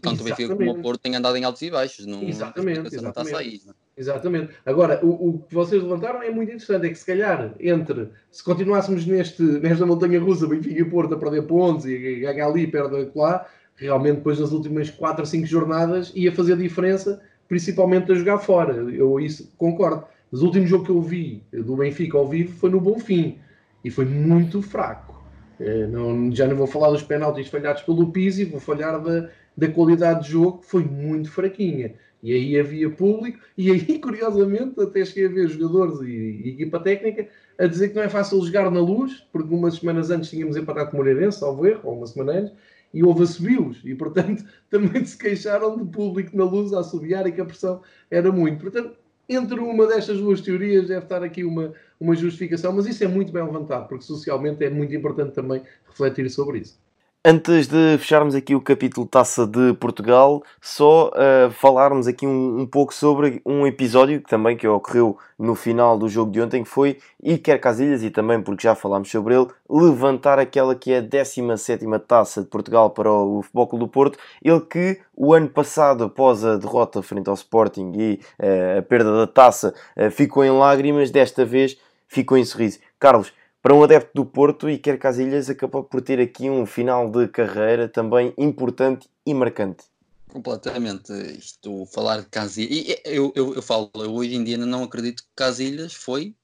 Tanto o Benfica como o Porto têm andado em altos e baixos. Não, exatamente, exatamente. Não está a sair, não? Exatamente. Agora, o, o, que vocês levantaram é muito interessante, é que se calhar, entre, se continuássemos neste, nesta montanha russa, Benfica e Porto a perder pontos e ganhar ali, perder lá, realmente depois nas últimas 4 ou 5 jornadas ia fazer diferença, principalmente a jogar fora. Eu isso concordo. Mas o último jogo que eu vi do Benfica ao vivo foi no Bonfim e foi muito fraco. Eh, não, já não vou falar dos penaltis falhados pelo Pizzi, vou falar da, da qualidade de jogo, foi muito fraquinha. E aí havia público, e aí, curiosamente, até cheguei a ver jogadores e, e equipa técnica a dizer que não é fácil jogar na luz, porque umas semanas antes tínhamos empatado com o Moreirense, salvo erro, ou uma semana antes, e houve assobios, e portanto também se queixaram de público na luz a assobiar e que a pressão era muito. Portanto, entre uma destas duas teorias deve estar aqui uma, uma justificação, mas isso é muito bem levantado, porque socialmente é muito importante também refletir sobre isso. Antes de fecharmos aqui o capítulo Taça de Portugal, só uh, falarmos aqui um, um, pouco sobre um episódio que também que ocorreu no final do jogo de ontem, que foi Iker Casilhas, e também porque já falámos sobre ele, levantar aquela que é a 17 Taça de Portugal para o Futebol Clube do Porto, ele que o ano passado, após a derrota frente ao Sporting e uh, a perda da taça, uh, ficou em lágrimas, desta vez ficou em sorriso. Carlos, para um adepto do Porto, Iker Casilhas acabou por ter aqui um final de carreira também importante e marcante. Completamente. Isto, falar de Casilhas. Eu, eu, eu falo, eu hoje em dia não acredito que Casilhas foi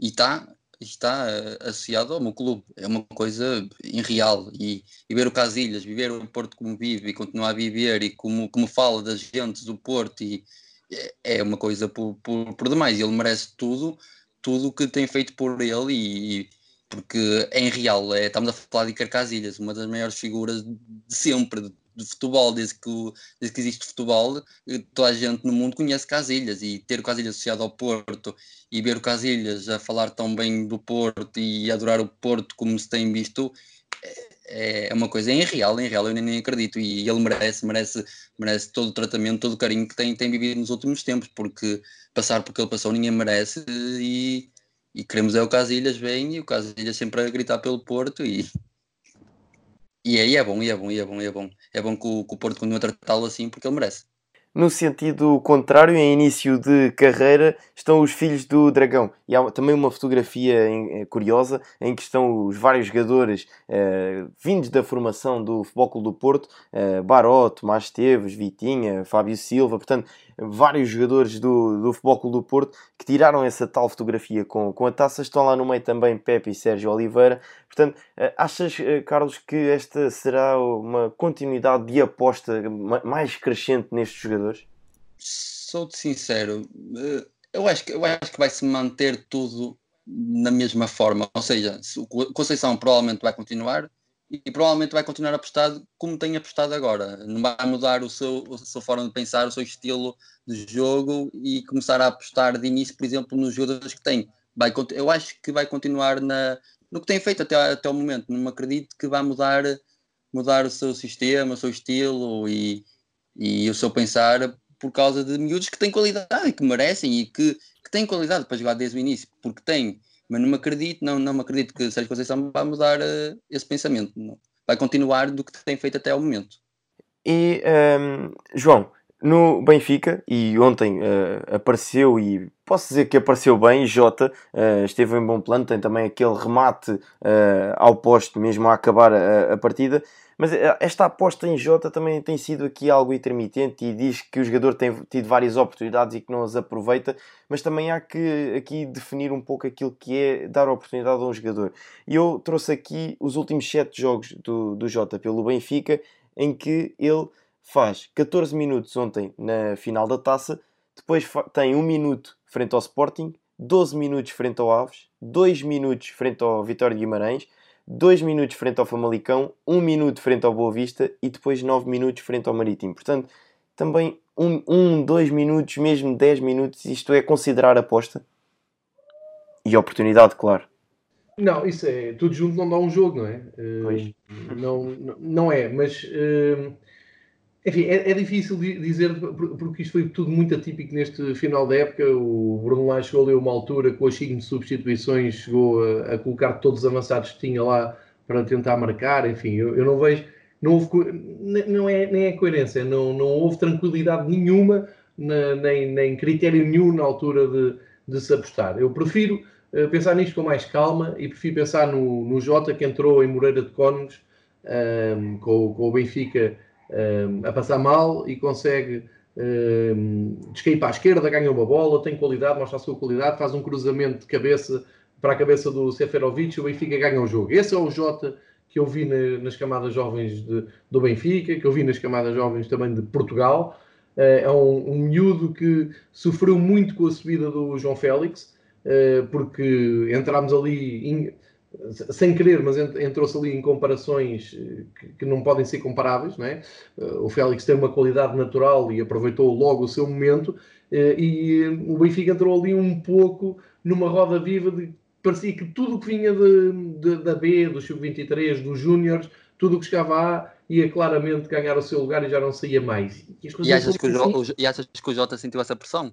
e está, está eh, associado ao meu clube. É uma coisa irreal. E, e ver o Casilhas, viver o Porto como vive e continuar a viver e como, como fala das gentes do Porto, e, é, é uma coisa por, por, por demais. Ele merece tudo tudo o que tem feito por ele e, porque em real é, estamos a falar de Iker Casilhas, uma das maiores figuras de sempre de, futebol, desde que, desde que existe futebol, toda a gente no mundo conhece Casilhas e ter o Casilhas associado ao Porto e ver o Casilhas a falar tão bem do Porto e adorar o Porto como se tem visto é, é uma coisa irreal, irreal, eu nem, acredito. E ele merece, merece, merece todo o tratamento, todo o carinho que tem, tem vivido nos últimos tempos, porque passar por que ele passou ninguém merece e, e queremos é o Casilhas bem e o Casilhas sempre a gritar pelo Porto e, e aí é bom, e é bom, e é bom, e é bom. É bom que o, que o Porto continue a tratá-lo assim porque ele merece. No sentido contrário, em início de carreira, estão os filhos do Dragão. E há também uma fotografia eh, curiosa em que estão os vários jogadores eh, vindos da formação do Futebol Clube do Porto, eh, Baró, Tomás Esteves, Vitinha, Fábio Silva, portanto, vários jogadores do, do Futebol Clube do Porto que tiraram essa tal fotografia com, com a taça. Estão lá no meio também Pepe e Sérgio Oliveira. Portanto, eh, achas, eh, Carlos, que esta será uma continuidade de aposta mais crescente nestes jogadores? Sou-te sincero, eh, eu acho, que, eu acho que vai se manter tudo na mesma forma. Ou seja, Conceição provavelmente vai continuar, e provavelmente vai continuar apostado como tem apostado agora. Não vai mudar o seu, a sua forma de pensar, o seu estilo de jogo e começar a apostar de início, por exemplo, nos jogadores que tem. Vai, eu acho que vai continuar na, no que tem feito até, até o momento. Não acredito que vá mudar, mudar o seu sistema, o seu estilo e, e o seu pensar por causa de miúdos que têm qualidade, que merecem e que, que têm qualidade para jogar desde o início, porque tem mas não me acredito, não, não me acredito que Sérgio Conceição vai mudar uh, esse pensamento. Não. Vai continuar do que tem feito até ao momento. E, um, ehm, João, no Benfica, e ontem uh, apareceu, e posso dizer que apareceu bem, Jota uh, esteve em bom plano, tem também aquele remate uh, ao poste mesmo a acabar a, a partida, mas eh, esta aposta em Jota também tem sido aqui algo intermitente e diz que o jogador tem tido várias oportunidades e que não as aproveita, mas também há que aqui definir um pouco aquilo que é dar oportunidade a um jogador. E eu trouxe aqui os últimos 7 jogos do, do Jota pelo Benfica, em que ele faz 14 minutos ontem na final da taça, depois tem 1 minuto frente ao Sporting, 12 minutos frente ao Aves, 2 minutos frente ao Vitória de Guimarães, 2 minutos frente ao Famalicão, 1 minuto frente ao Boa Vista e depois 9 minutos frente ao Marítimo. Portanto, também 1, 2 minutos, mesmo 10 minutos, isto é considerar aposta e oportunidade, claro. Não, isso é tudo junto não dá um jogo, não é? Uh, não, não é, mas uh, enfim, é, é, difícil dizer, porque isto foi tudo muito atípico neste final da época. O Bruno Lage chegou ali a uma altura, com as signos de substituições, chegou a, a, colocar todos os avançados que tinha lá para tentar marcar. Enfim, eu, eu não vejo, não houve, não é, nem é coerência, não, não houve tranquilidade nenhuma, nem, nem critério nenhum na altura de, de se apostar. Eu prefiro uh, pensar nisto com mais calma e prefiro pensar no, no Jota que entrou em Moreira de Cónegos um, ehm, com, com o Benfica a passar mal e consegue um, descair para a esquerda, ganha uma bola, tem qualidade, mostra a sua qualidade, faz um cruzamento de cabeça para a cabeça do Seferovic o Benfica ganha o jogo. Esse é o Jota que eu vi na, nas camadas jovens de, do Benfica, que eu vi nas camadas jovens também de Portugal. Uh, é um, um miúdo que sofreu muito com a subida do João Félix, uh, porque entramos ali. In, sem querer, mas entrou-se ali em comparações eh, que, que, não podem ser comparáveis. Não é? Eh, o Félix tem uma qualidade natural e aproveitou logo o seu momento, eh, e o Benfica entrou ali um pouco numa roda viva de parecia que tudo o que vinha de, de, da B, do Sub-23, dos Júniores, tudo o que chegava a ia claramente ganhar o seu lugar e já não saía mais. E, e achas, que o, assim. e achas que o Jota sentiu essa pressão?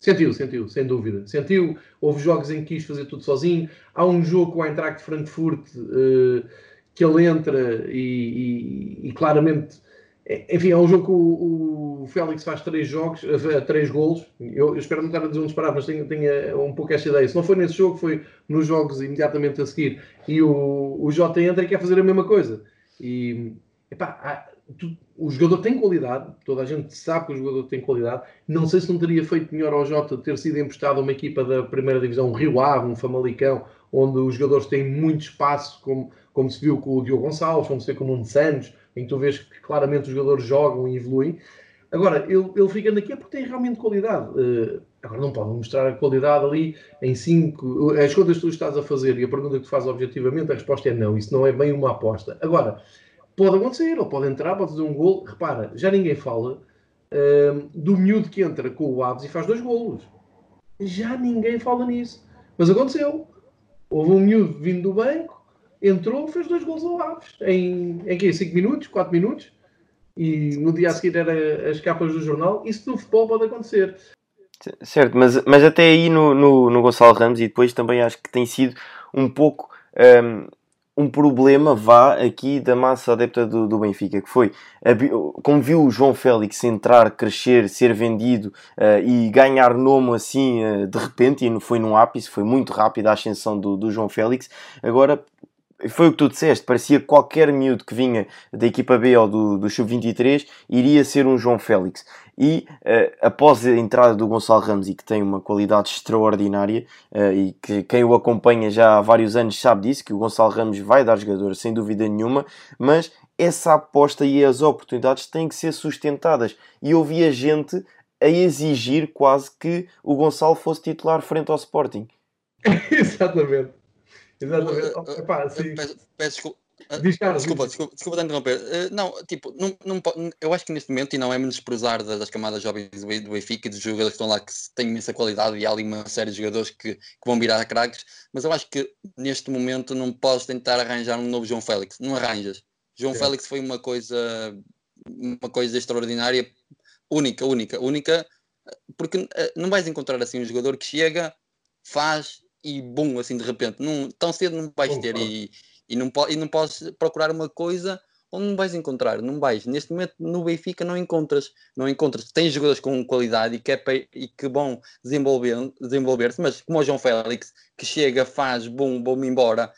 Sentiu, sentiu, sem dúvida. Sentiu. Houve jogos em que quis fazer tudo sozinho. Há um jogo com o Eintracht Frankfurt uh, que ele entra e, e, e, claramente. É, enfim, é um jogo que o, o Félix faz três jogos, uh, três golos. Eu, eu, espero não estar a dizer um disparado, mas tenho, tenho eh, um pouco esta ideia. Se não foi nesse jogo, foi nos jogos imediatamente a seguir. E o, o Jota entra e quer fazer a mesma coisa. E epá, tu, o jogador tem qualidade, toda a gente sabe que o jogador tem qualidade. Não sei se não teria feito melhor ao Jota ter sido emprestado a uma equipa da primeira divisão, um Rio Ave, um Famalicão, onde os jogadores têm muito espaço, como, como se viu com o Diogo Gonçalves, como se vê com o Nuno Santos, em que tu vês que claramente os jogadores jogam e evoluem. Agora, ele, ele ficando aqui é porque tem realmente qualidade. Uh, agora, não pode mostrar a qualidade ali em 5. As contas que tu estás a fazer e a pergunta que tu fazes objetivamente, a resposta é não. Isso não é bem uma aposta. Agora Pode acontecer, ele pode entrar, pode fazer um gol. Repara, já ninguém fala uh, do miúdo que entra com o Aves e faz dois golos. Já ninguém fala nisso. Mas aconteceu. Houve um miúdo vindo do banco, entrou, fez dois gols ao Aves. Em, em quê? 5 minutos? 4 minutos? E no dia a seguir era as capas do jornal. Isso no futebol pode acontecer. Certo, mas, mas até aí no, no, no Gonçalo Ramos e depois também acho que tem sido um pouco um, um problema vá aqui da massa adepta do, do Benfica, que foi, como viu o João Félix entrar, crescer, ser vendido uh, e ganhar nome assim uh, de repente, e foi num ápice, foi muito rápido a ascensão do, do João Félix, agora foi o que tu disseste, parecia que qualquer miúdo que vinha da equipa B ou do, do Sub-23 iria ser um João Félix. E uh, após a entrada do Gonçalo Ramos, e que tem uma qualidade extraordinária, uh, e que quem o acompanha já há vários anos sabe disso, que o Gonçalo Ramos vai dar jogador sem dúvida nenhuma, mas essa aposta e as oportunidades têm que ser sustentadas. E eu vi a gente a exigir quase que o Gonçalo fosse titular frente ao Sporting. Exatamente. Exatamente. Epá, assim... peço, peço desculpa. desculpa, desculpa, desculpa te interromper. Uh, não, tipo, não, não, eu acho que neste momento, e não é menosprezar das, das camadas jovens do Benfica e dos jogadores que estão lá que têm imensa qualidade e há ali uma série de jogadores que, que vão virar craques, mas eu acho que neste momento não podes tentar arranjar um novo João Félix. Não arranjas. João é. Félix foi uma coisa, uma coisa extraordinária, única, única, única, porque não vais encontrar assim um jogador que chega, faz e bom, assim de repente. Não, tão cedo não vais ter e, e, não, e não podes procurar uma coisa onde não vais encontrar, não vais. Neste momento no Benfica não encontras, não encontras. Tens jogadores com qualidade e que, é, e que vão desenvolver, desenvolver-se, mas como o João Félix, que chega, faz, bom, vou-me embora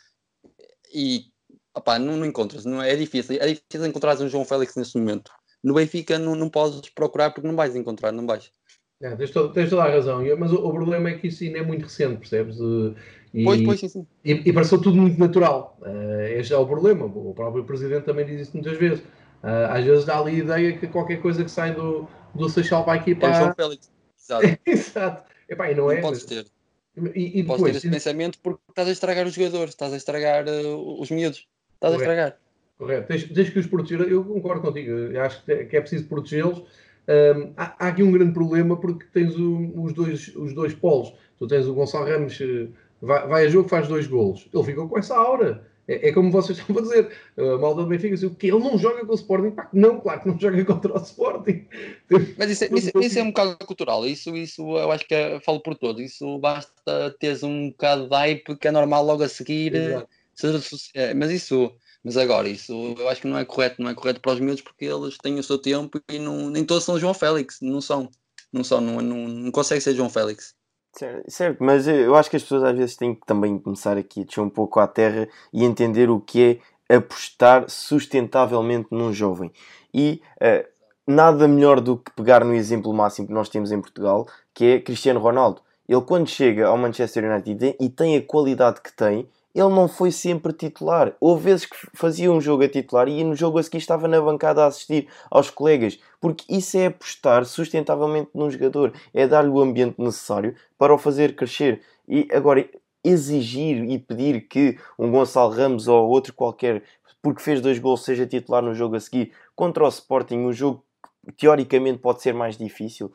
e opá, não, não encontras. Não, é difícil, é difícil encontrar um João Félix neste momento. No Benfica não, não podes procurar porque não vais encontrar, não vais. É, tens, toda, tens, toda a razão, mas o, o, problema é que isso ainda é muito recente, percebes? E, pois, pois, sim, sim. E, e pareceu tudo muito natural. Uh, este é o problema. O próprio Presidente também diz isso muitas vezes. Uh, às vezes dá ali a ideia que qualquer coisa que sai do, do Seixal vai aqui para. É João Félix. Exato. Exato. Epá, e não, não é. Podes ter. E, e depois, podes ter esse pensamento porque estás a estragar os jogadores, estás a estragar uh, os miúdos. Estás Correto. a estragar. Correto. Tens, tens que os proteger. Eu concordo contigo. Eu acho que é preciso protegê-los um, há, há, aqui um grande problema porque tens o, os, dois, os dois polos. Tu tens o Gonçalo Ramos, vai, vai a jogo, faz dois golos. Ele ficou com essa aura. É, é, como vocês estão a dizer, a malta do Benfica, assim, o que ele não joga com o Sporting? Pá, não, claro que não joga contra o Sporting. Mas isso, é, isso, isso é um bocado cultural, isso, isso eu acho que é, falo por todos, isso basta teres um bocado de hype que é normal logo a seguir. É, mas isso, mas agora, isso eu acho que não é correto, não é correto para os miúdos porque eles têm o seu tempo e não, nem todos são João Félix, não são, não são, não, não, não consegue ser João Félix. Certo, certo, mas eu acho que as pessoas às vezes têm que também começar aqui a descer um pouco à terra e entender o que é apostar sustentavelmente num jovem. E uh, nada melhor do que pegar no exemplo máximo que nós temos em Portugal, que é Cristiano Ronaldo. Ele, quando chega ao Manchester United e tem a qualidade que tem, ele não foi sempre titular. Houve vezes que fazia um jogo a titular e no jogo a seguir estava na bancada a assistir aos colegas, porque isso é apostar sustentavelmente num jogador, é dar-lhe o ambiente necessário para o fazer crescer. E agora, exigir e pedir que um Gonçalo Ramos ou outro qualquer, porque fez dois gols, seja titular no jogo a seguir contra o Sporting, um jogo que teoricamente pode ser mais difícil,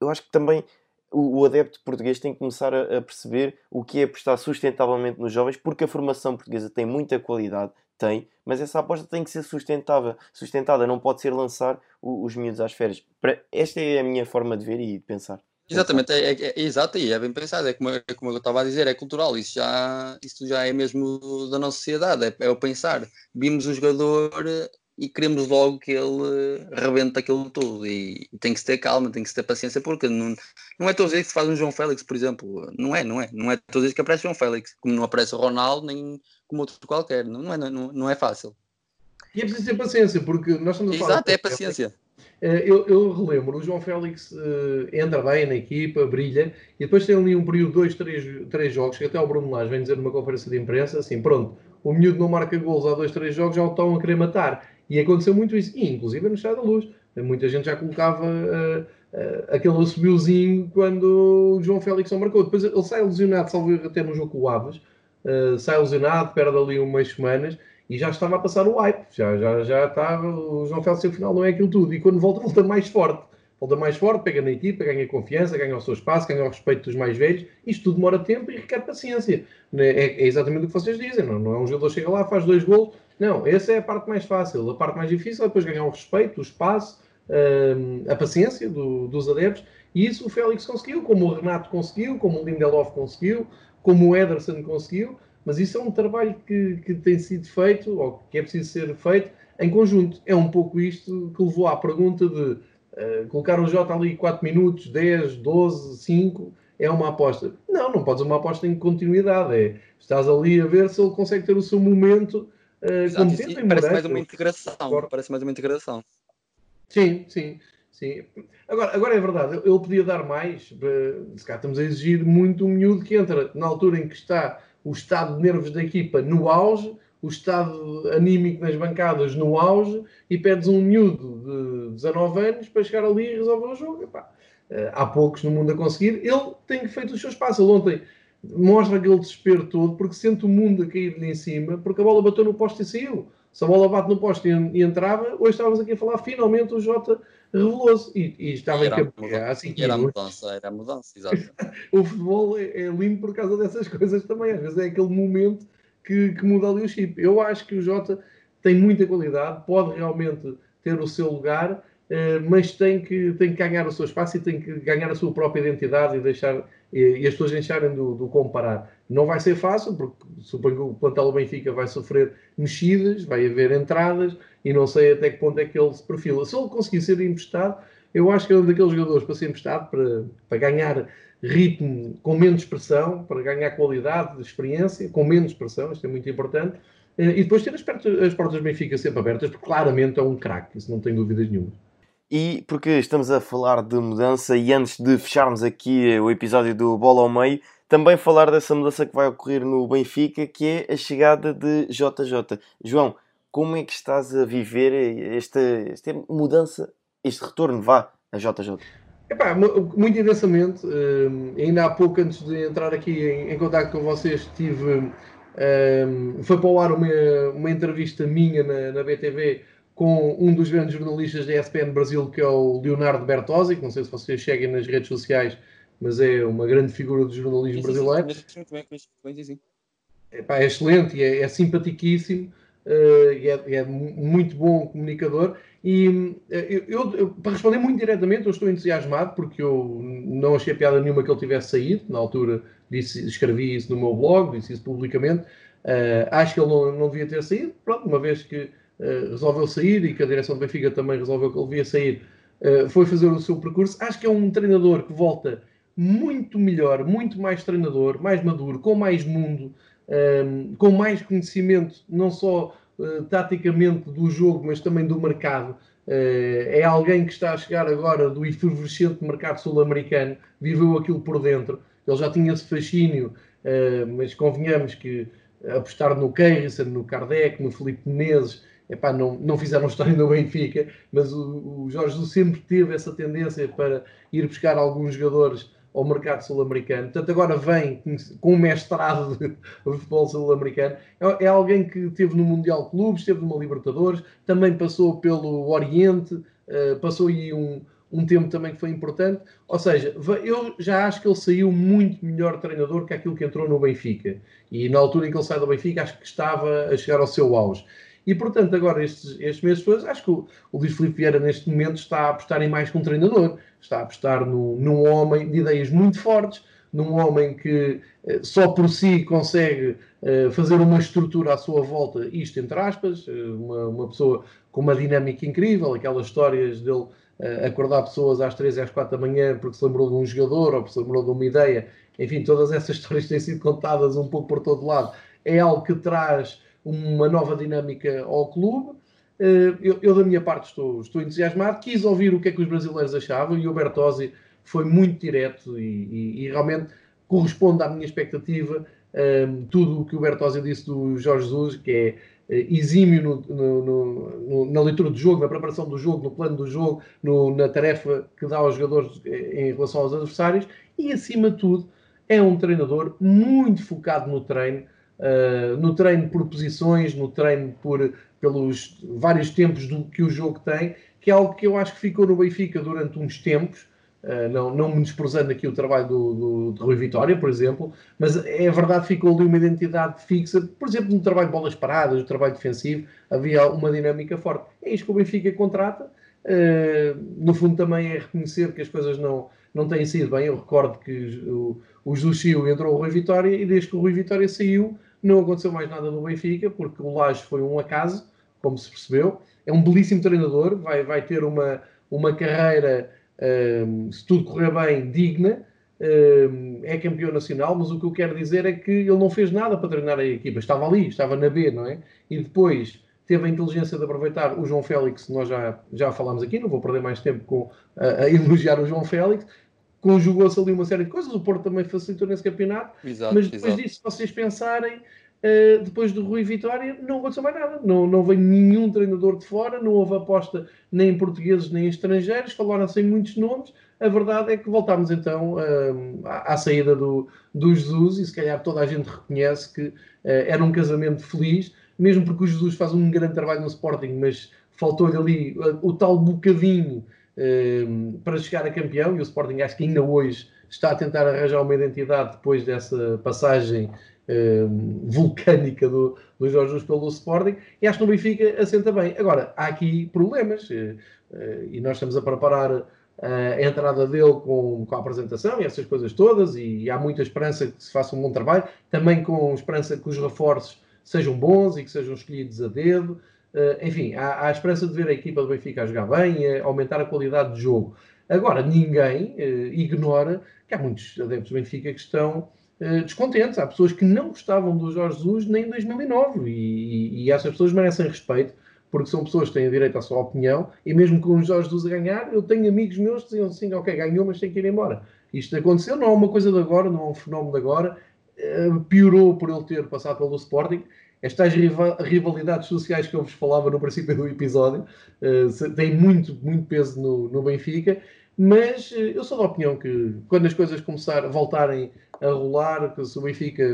eu acho que também o, adepto português tem que começar a, perceber o que é apostar sustentavelmente nos jovens, porque a formação portuguesa tem muita qualidade, tem, mas essa aposta tem que ser sustentável, sustentada, não pode ser lançar os miúdos às férias. Esta é a minha forma de ver e de pensar. Exatamente, é, é, é, exato e é bem pensado, é como, é como eu estava a dizer, é cultural, isso já, isso já é mesmo da nossa sociedade, é, é o pensar. Vimos um jogador e queremos logo que ele rebente aquilo tudo. E, e tem que se ter calma, tem que se ter paciência, porque não, não é todos os dias que se faz um João Félix, por exemplo. Não é, não é. Não é todos os dias que aparece João Félix, como não aparece o Ronaldo, nem como outro qualquer. Não, não, é, não, não é fácil. E é preciso ter paciência, porque nós estamos a falar. Exato, é paciência. Eh, eu, eu, relembro, o João Félix uh, entra bem na equipa, brilha, e depois tem ali um período de dois, três, três jogos, que até o Bruno Lage vem dizer numa conferência de imprensa, assim, pronto, o miúdo não marca gols há dois, três jogos, já o estão a querer matar. E aconteceu muito isso, e inclusive no Estado da Luz. Muita gente já colocava uh, uh, aquele assobiozinho quando o João Félix não marcou. Depois ele sai lesionado, salvo até no jogo com o Aves, uh, sai lesionado, perde ali umas semanas e já estava a passar o hype. Já, já, já está, o João Félix no final não é aquilo tudo. E quando volta, volta mais forte. Volta mais forte, pega na equipa, ganha confiança, ganha o seu espaço, ganha o respeito dos mais velhos. Isto tudo demora tempo e requer paciência. É, é exatamente o que vocês dizem. Não, não é um jogador que chega lá, faz dois gols não, essa é a parte mais fácil. A parte mais difícil é depois ganhar o respeito, o espaço, hum, a paciência do, dos adeptos. E isso o Félix conseguiu, como o Renato conseguiu, como o Lindelof conseguiu, como o Ederson conseguiu. Mas isso é um trabalho que, que tem sido feito, ou que é preciso ser feito, em conjunto. É um pouco isto que levou à pergunta de uh, colocar o Jota ali 4 minutos, 10, 12, 5, é uma aposta. Não, não pode ser uma aposta em continuidade. É, estás ali a ver se ele consegue ter o seu momento Uh, parece mais uma integração. Parece mais uma integração. Sim, sim. Sim. Agora, agora é verdade, ele podia dar mais. Se cá estamos a exigir muito um miúdo que entra na altura em que está o estado de nervos da equipa no auge, o estado anímico nas bancadas no auge, e pedes um miúdo de 19 anos para chegar ali e resolver o jogo. Epá, eh, há poucos no mundo a conseguir. Ele tem feito os seus passos. Ele ontem mostra aquele desespero todo porque sente o mundo a cair-lhe em cima porque a bola bateu no poste e saiu. Se a bola bate no poste e, entrava, hoje estávamos aqui a falar, finalmente o Jota revelou-se e, e, estava era em campo. Assim, era a mudança, era a mudança, exato. o futebol é, é, lindo por causa dessas coisas também. Às vezes é aquele momento que, que muda ali o chip. Eu acho que o Jota tem muita qualidade, pode realmente ter o seu lugar, eh, mas tem que, tem que ganhar o seu espaço e tem que ganhar a sua própria identidade e deixar e, as pessoas deixarem do, do, comparar. Não vai ser fácil, porque suponho que o plantel do Benfica vai sofrer mexidas, vai haver entradas e não sei até que ponto é que ele se perfila. Se ele conseguir ser emprestado, eu acho que é um daqueles jogadores para ser emprestado, para, para ganhar ritmo com menos pressão, para ganhar qualidade de experiência, com menos pressão, isto é muito importante, eh, e depois ter as portas do Benfica sempre abertas, porque claramente é um craque, isso não tem dúvidas nenhuma. E porque estamos a falar de mudança, e antes de fecharmos aqui o episódio do Bola ao Meio, também falar dessa mudança que vai ocorrer no Benfica, que é a chegada de JJ. João, como é que estás a viver esta, esta mudança, este retorno, vá, a JJ? Epá, muito intensamente, um, ainda há pouco antes de entrar aqui em, em contato com vocês, tive, um, foi para o ar uma, uma entrevista minha na, na BTV com um dos grandes jornalistas da ESPN Brasil, que é o Leonardo Bertozzi, que não sei se vocês seguem nas redes sociais, mas é uma grande figura do jornalismo sim, brasileiro. Sim, sim, sim, epá, é excelente é, é simpaticíssimo uh, e é, é, muito bom comunicador. E eu, eu, eu, para responder muito diretamente, eu estou entusiasmado porque eu não achei piada nenhuma que ele tivesse saído. Na altura disse, escrevi isso no meu blog, disse isso publicamente. Uh, acho que ele não, não devia ter saído. Pronto, uma vez que resolveu sair e que a direção do Benfica também resolveu que ele devia sair, uh, foi fazer o seu percurso. Acho que é um treinador que volta muito melhor, muito mais treinador, mais maduro, com mais mundo, um, com mais conhecimento, não só uh, taticamente do jogo, mas também do mercado. É alguém que está a chegar agora do efervescente mercado sul-americano, viveu aquilo por dentro. Ele já tinha esse fascínio, mas convenhamos que apostar no Keirson, no Kardec, no Felipe Menezes, epá, não, não fizeram história no Benfica, mas o, o Jorge Jesus sempre teve essa tendência para ir buscar alguns jogadores ao mercado sul-americano. Portanto, agora vem com um mestrado de futebol sul-americano. É, é, alguém que esteve no Mundial Clubes, esteve numa Libertadores, também passou pelo Oriente, uh, passou aí um, um tempo também que foi importante. Ou seja, eu já acho que ele saiu muito melhor treinador que aquilo que entrou no Benfica. E na altura em que ele sai do Benfica, acho que estava a chegar ao seu auge. E, portanto, agora, estes, estes meses depois, acho que o, o Luís Filipe Vieira, neste momento, está a apostar em mais que um treinador. Está a apostar no, num homem de ideias muito fortes, num homem que eh, só por si consegue eh, fazer uma estrutura à sua volta, isto entre aspas, eh, uma, uma pessoa com uma dinâmica incrível, aquelas histórias dele acordar pessoas às 3 e às 4 da manhã porque se lembrou de um jogador ou porque se lembrou de uma ideia, enfim, todas essas histórias têm sido contadas um pouco por todo lado. É algo que traz uma nova dinâmica ao clube. Eh, eu, eu, da minha parte, estou, estou entusiasmado. Quis ouvir o que é que os brasileiros achavam e o Bertozzi foi muito direto e, e, e realmente corresponde à minha expectativa. Um, ehm, tudo o que o Bertozzi disse do Jorge Jesus, que é uh, exímio no, no, no, na leitura do jogo, na preparação do jogo, no plano do jogo, na tarefa que dá aos jogadores eh, em relação aos adversários e, acima de tudo, é um treinador muito focado no treino, uh, no treino por posições, no treino por, pelos vários tempos do, que o jogo tem, que é algo que eu acho que ficou no Benfica durante uns tempos, uh, não, não me desprezando aqui o trabalho do, do, de Rui Vitória, por exemplo, mas é verdade ficou ali uma identidade fixa, por exemplo, no trabalho de bolas paradas, no trabalho defensivo, havia uma dinâmica forte. É isto que o Benfica contrata, uh, no fundo também é reconhecer que as coisas não, não têm sido bem. Eu recordo que o, o Jussiu entrou o Rui Vitória e desde que o Rui Vitória saiu, não aconteceu mais nada no Benfica, porque o Laje foi um acaso, como se percebeu. É um belíssimo treinador, vai, vai ter uma, uma carreira, um, se tudo correr bem, digna. Um, é campeão nacional, mas o que eu quero dizer é que ele não fez nada para treinar a equipa. Estava ali, estava na B, não é? E depois teve a inteligência de aproveitar o João Félix, nós já, já falámos aqui, não vou perder mais tempo com, a, a elogiar o João Félix, conjugou-se ali uma série de coisas, o Porto também facilitou nesse campeonato, exato, mas depois exato. disso, se vocês pensarem, uh, depois do Rui Vitória, não aconteceu mais nada, não, não veio nenhum treinador de fora, não houve aposta nem em portugueses nem em estrangeiros, falaram-se em muitos nomes, a verdade é que voltámos então uh, à, à, saída do, do Jesus e se calhar toda a gente reconhece que uh, era um casamento feliz, mesmo porque o Jesus faz um grande trabalho no Sporting, mas faltou-lhe ali o tal bocadinho para chegar a campeão, e o Sporting acho que ainda hoje está a tentar arranjar uma identidade depois dessa passagem ehm, vulcânica do, do Jorge Jesus pelo Sporting, e acho que no Benfica assenta bem. Agora, há aqui problemas, eh, eh, e nós estamos a preparar a entrada dele com, com a apresentação e essas coisas todas, e há muita esperança que se faça um bom trabalho, também com esperança que os reforços sejam bons e que sejam escolhidos a dedo. Uh, enfim, há, há esperança de ver a equipa do Benfica a jogar bem e aumentar a qualidade de jogo. Agora, ninguém uh, ignora que há muitos adeptos do Benfica que estão uh, descontentes. Há pessoas que não gostavam do Jorge Jesus nem em 2009 e, e, essas pessoas merecem respeito porque são pessoas que têm direito à sua opinião e mesmo com o Jorge Jesus a ganhar, eu tenho amigos meus que diziam assim, ok, ganhou, mas tem que ir embora. Isto aconteceu, não é uma coisa de agora, não é um fenómeno de agora, piorou por ele ter passado pelo Sporting estas rivalidades sociais que eu vos falava no princípio do episódio uh, têm muito, muito peso no, no Benfica, mas uh, eu sou da opinião que quando as coisas começar, voltarem a rolar, que se o Benfica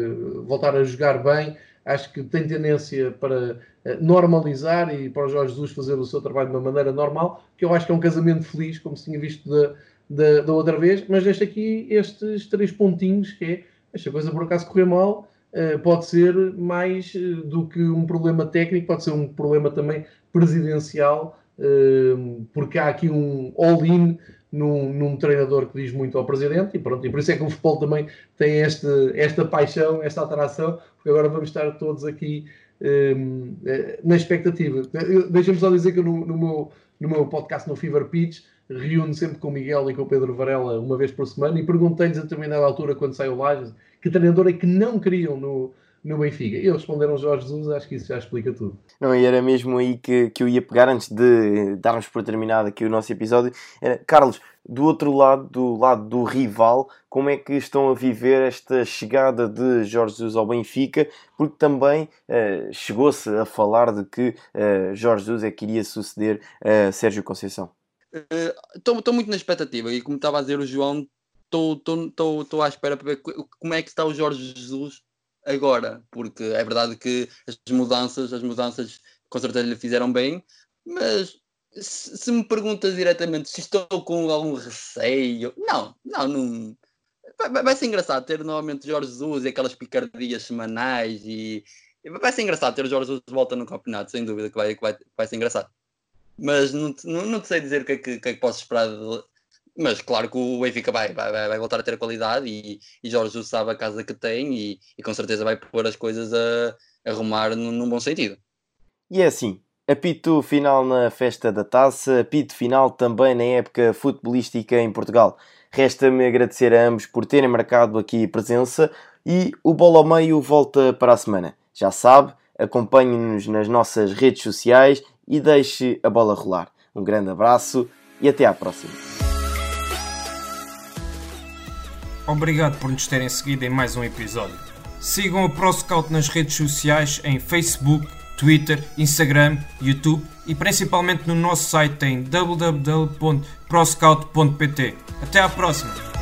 voltar a jogar bem, acho que tem tendência para uh, normalizar e para o Jorge Jesus fazer o seu trabalho de uma maneira normal, que eu acho que é um casamento feliz, como se tinha visto da, da, da outra vez, mas deixo aqui estes três pontinhos que é, esta coisa por acaso correr mal, pode ser mais uh, do que um problema técnico, pode ser um problema também presidencial, uh, porque há aqui um all-in num, num, treinador que diz muito ao presidente e pronto, e por isso é que o futebol também tem este, esta paixão, esta atração, porque agora vamos estar todos aqui um, na expectativa. Deixa-me só dizer que no, no, meu, no meu podcast no Fever Pitch reúno sempre com o Miguel e com o Pedro Varela uma vez por semana e perguntei-lhes a determinada altura, quando saiu o Lages, que treinador é que não queriam no, no Benfica. E eles responderam Jorge Jesus, acho que isso já explica tudo. Não, e era mesmo aí que, que eu ia pegar antes de darmos por terminado aqui o nosso episódio. Era, Carlos, do outro lado, do lado do rival, como é que estão a viver esta chegada de Jorge Jesus ao Benfica? Porque também uh, chegou-se a falar de que uh, Jorge Jesus é que iria suceder a uh, Sérgio Conceição. Estou uh, muito na expectativa e como estava a dizer o João, estou à espera para ver como é que está o Jorge Jesus agora, porque é verdade que as mudanças, as mudanças com certeza lhe fizeram bem, mas se, se me perguntas diretamente se estou com algum receio, não, não, não vai, vai ser engraçado ter novamente Jorge Jesus e aquelas picardias semanais e, vai ser engraçado ter o Jorge Jesus de volta no campeonato, sem dúvida que vai, que vai, vai ser engraçado mas não, não, não sei dizer o que é que, que, é que posso esperar. De... Mas claro que o Benfica vai, vai, vai voltar a ter a qualidade e, e Jorge Jesus sabe a casa que tem e, e com certeza vai pôr as coisas a, a arrumar num, num bom sentido. E é assim, apito final na festa da taça, apito final também na época futebolística em Portugal. Resta-me agradecer a ambos por terem marcado aqui presença e o Bola ao Meio volta para a semana. Já sabe, acompanhe-nos nas nossas redes sociais e deixe a bola rolar. Um grande abraço e até à próxima. Obrigado por nos terem seguido em mais um episódio. Sigam o ProScout nas redes sociais em Facebook, Twitter, Instagram, YouTube e principalmente no nosso site em www.proscout.pt. Até à próxima!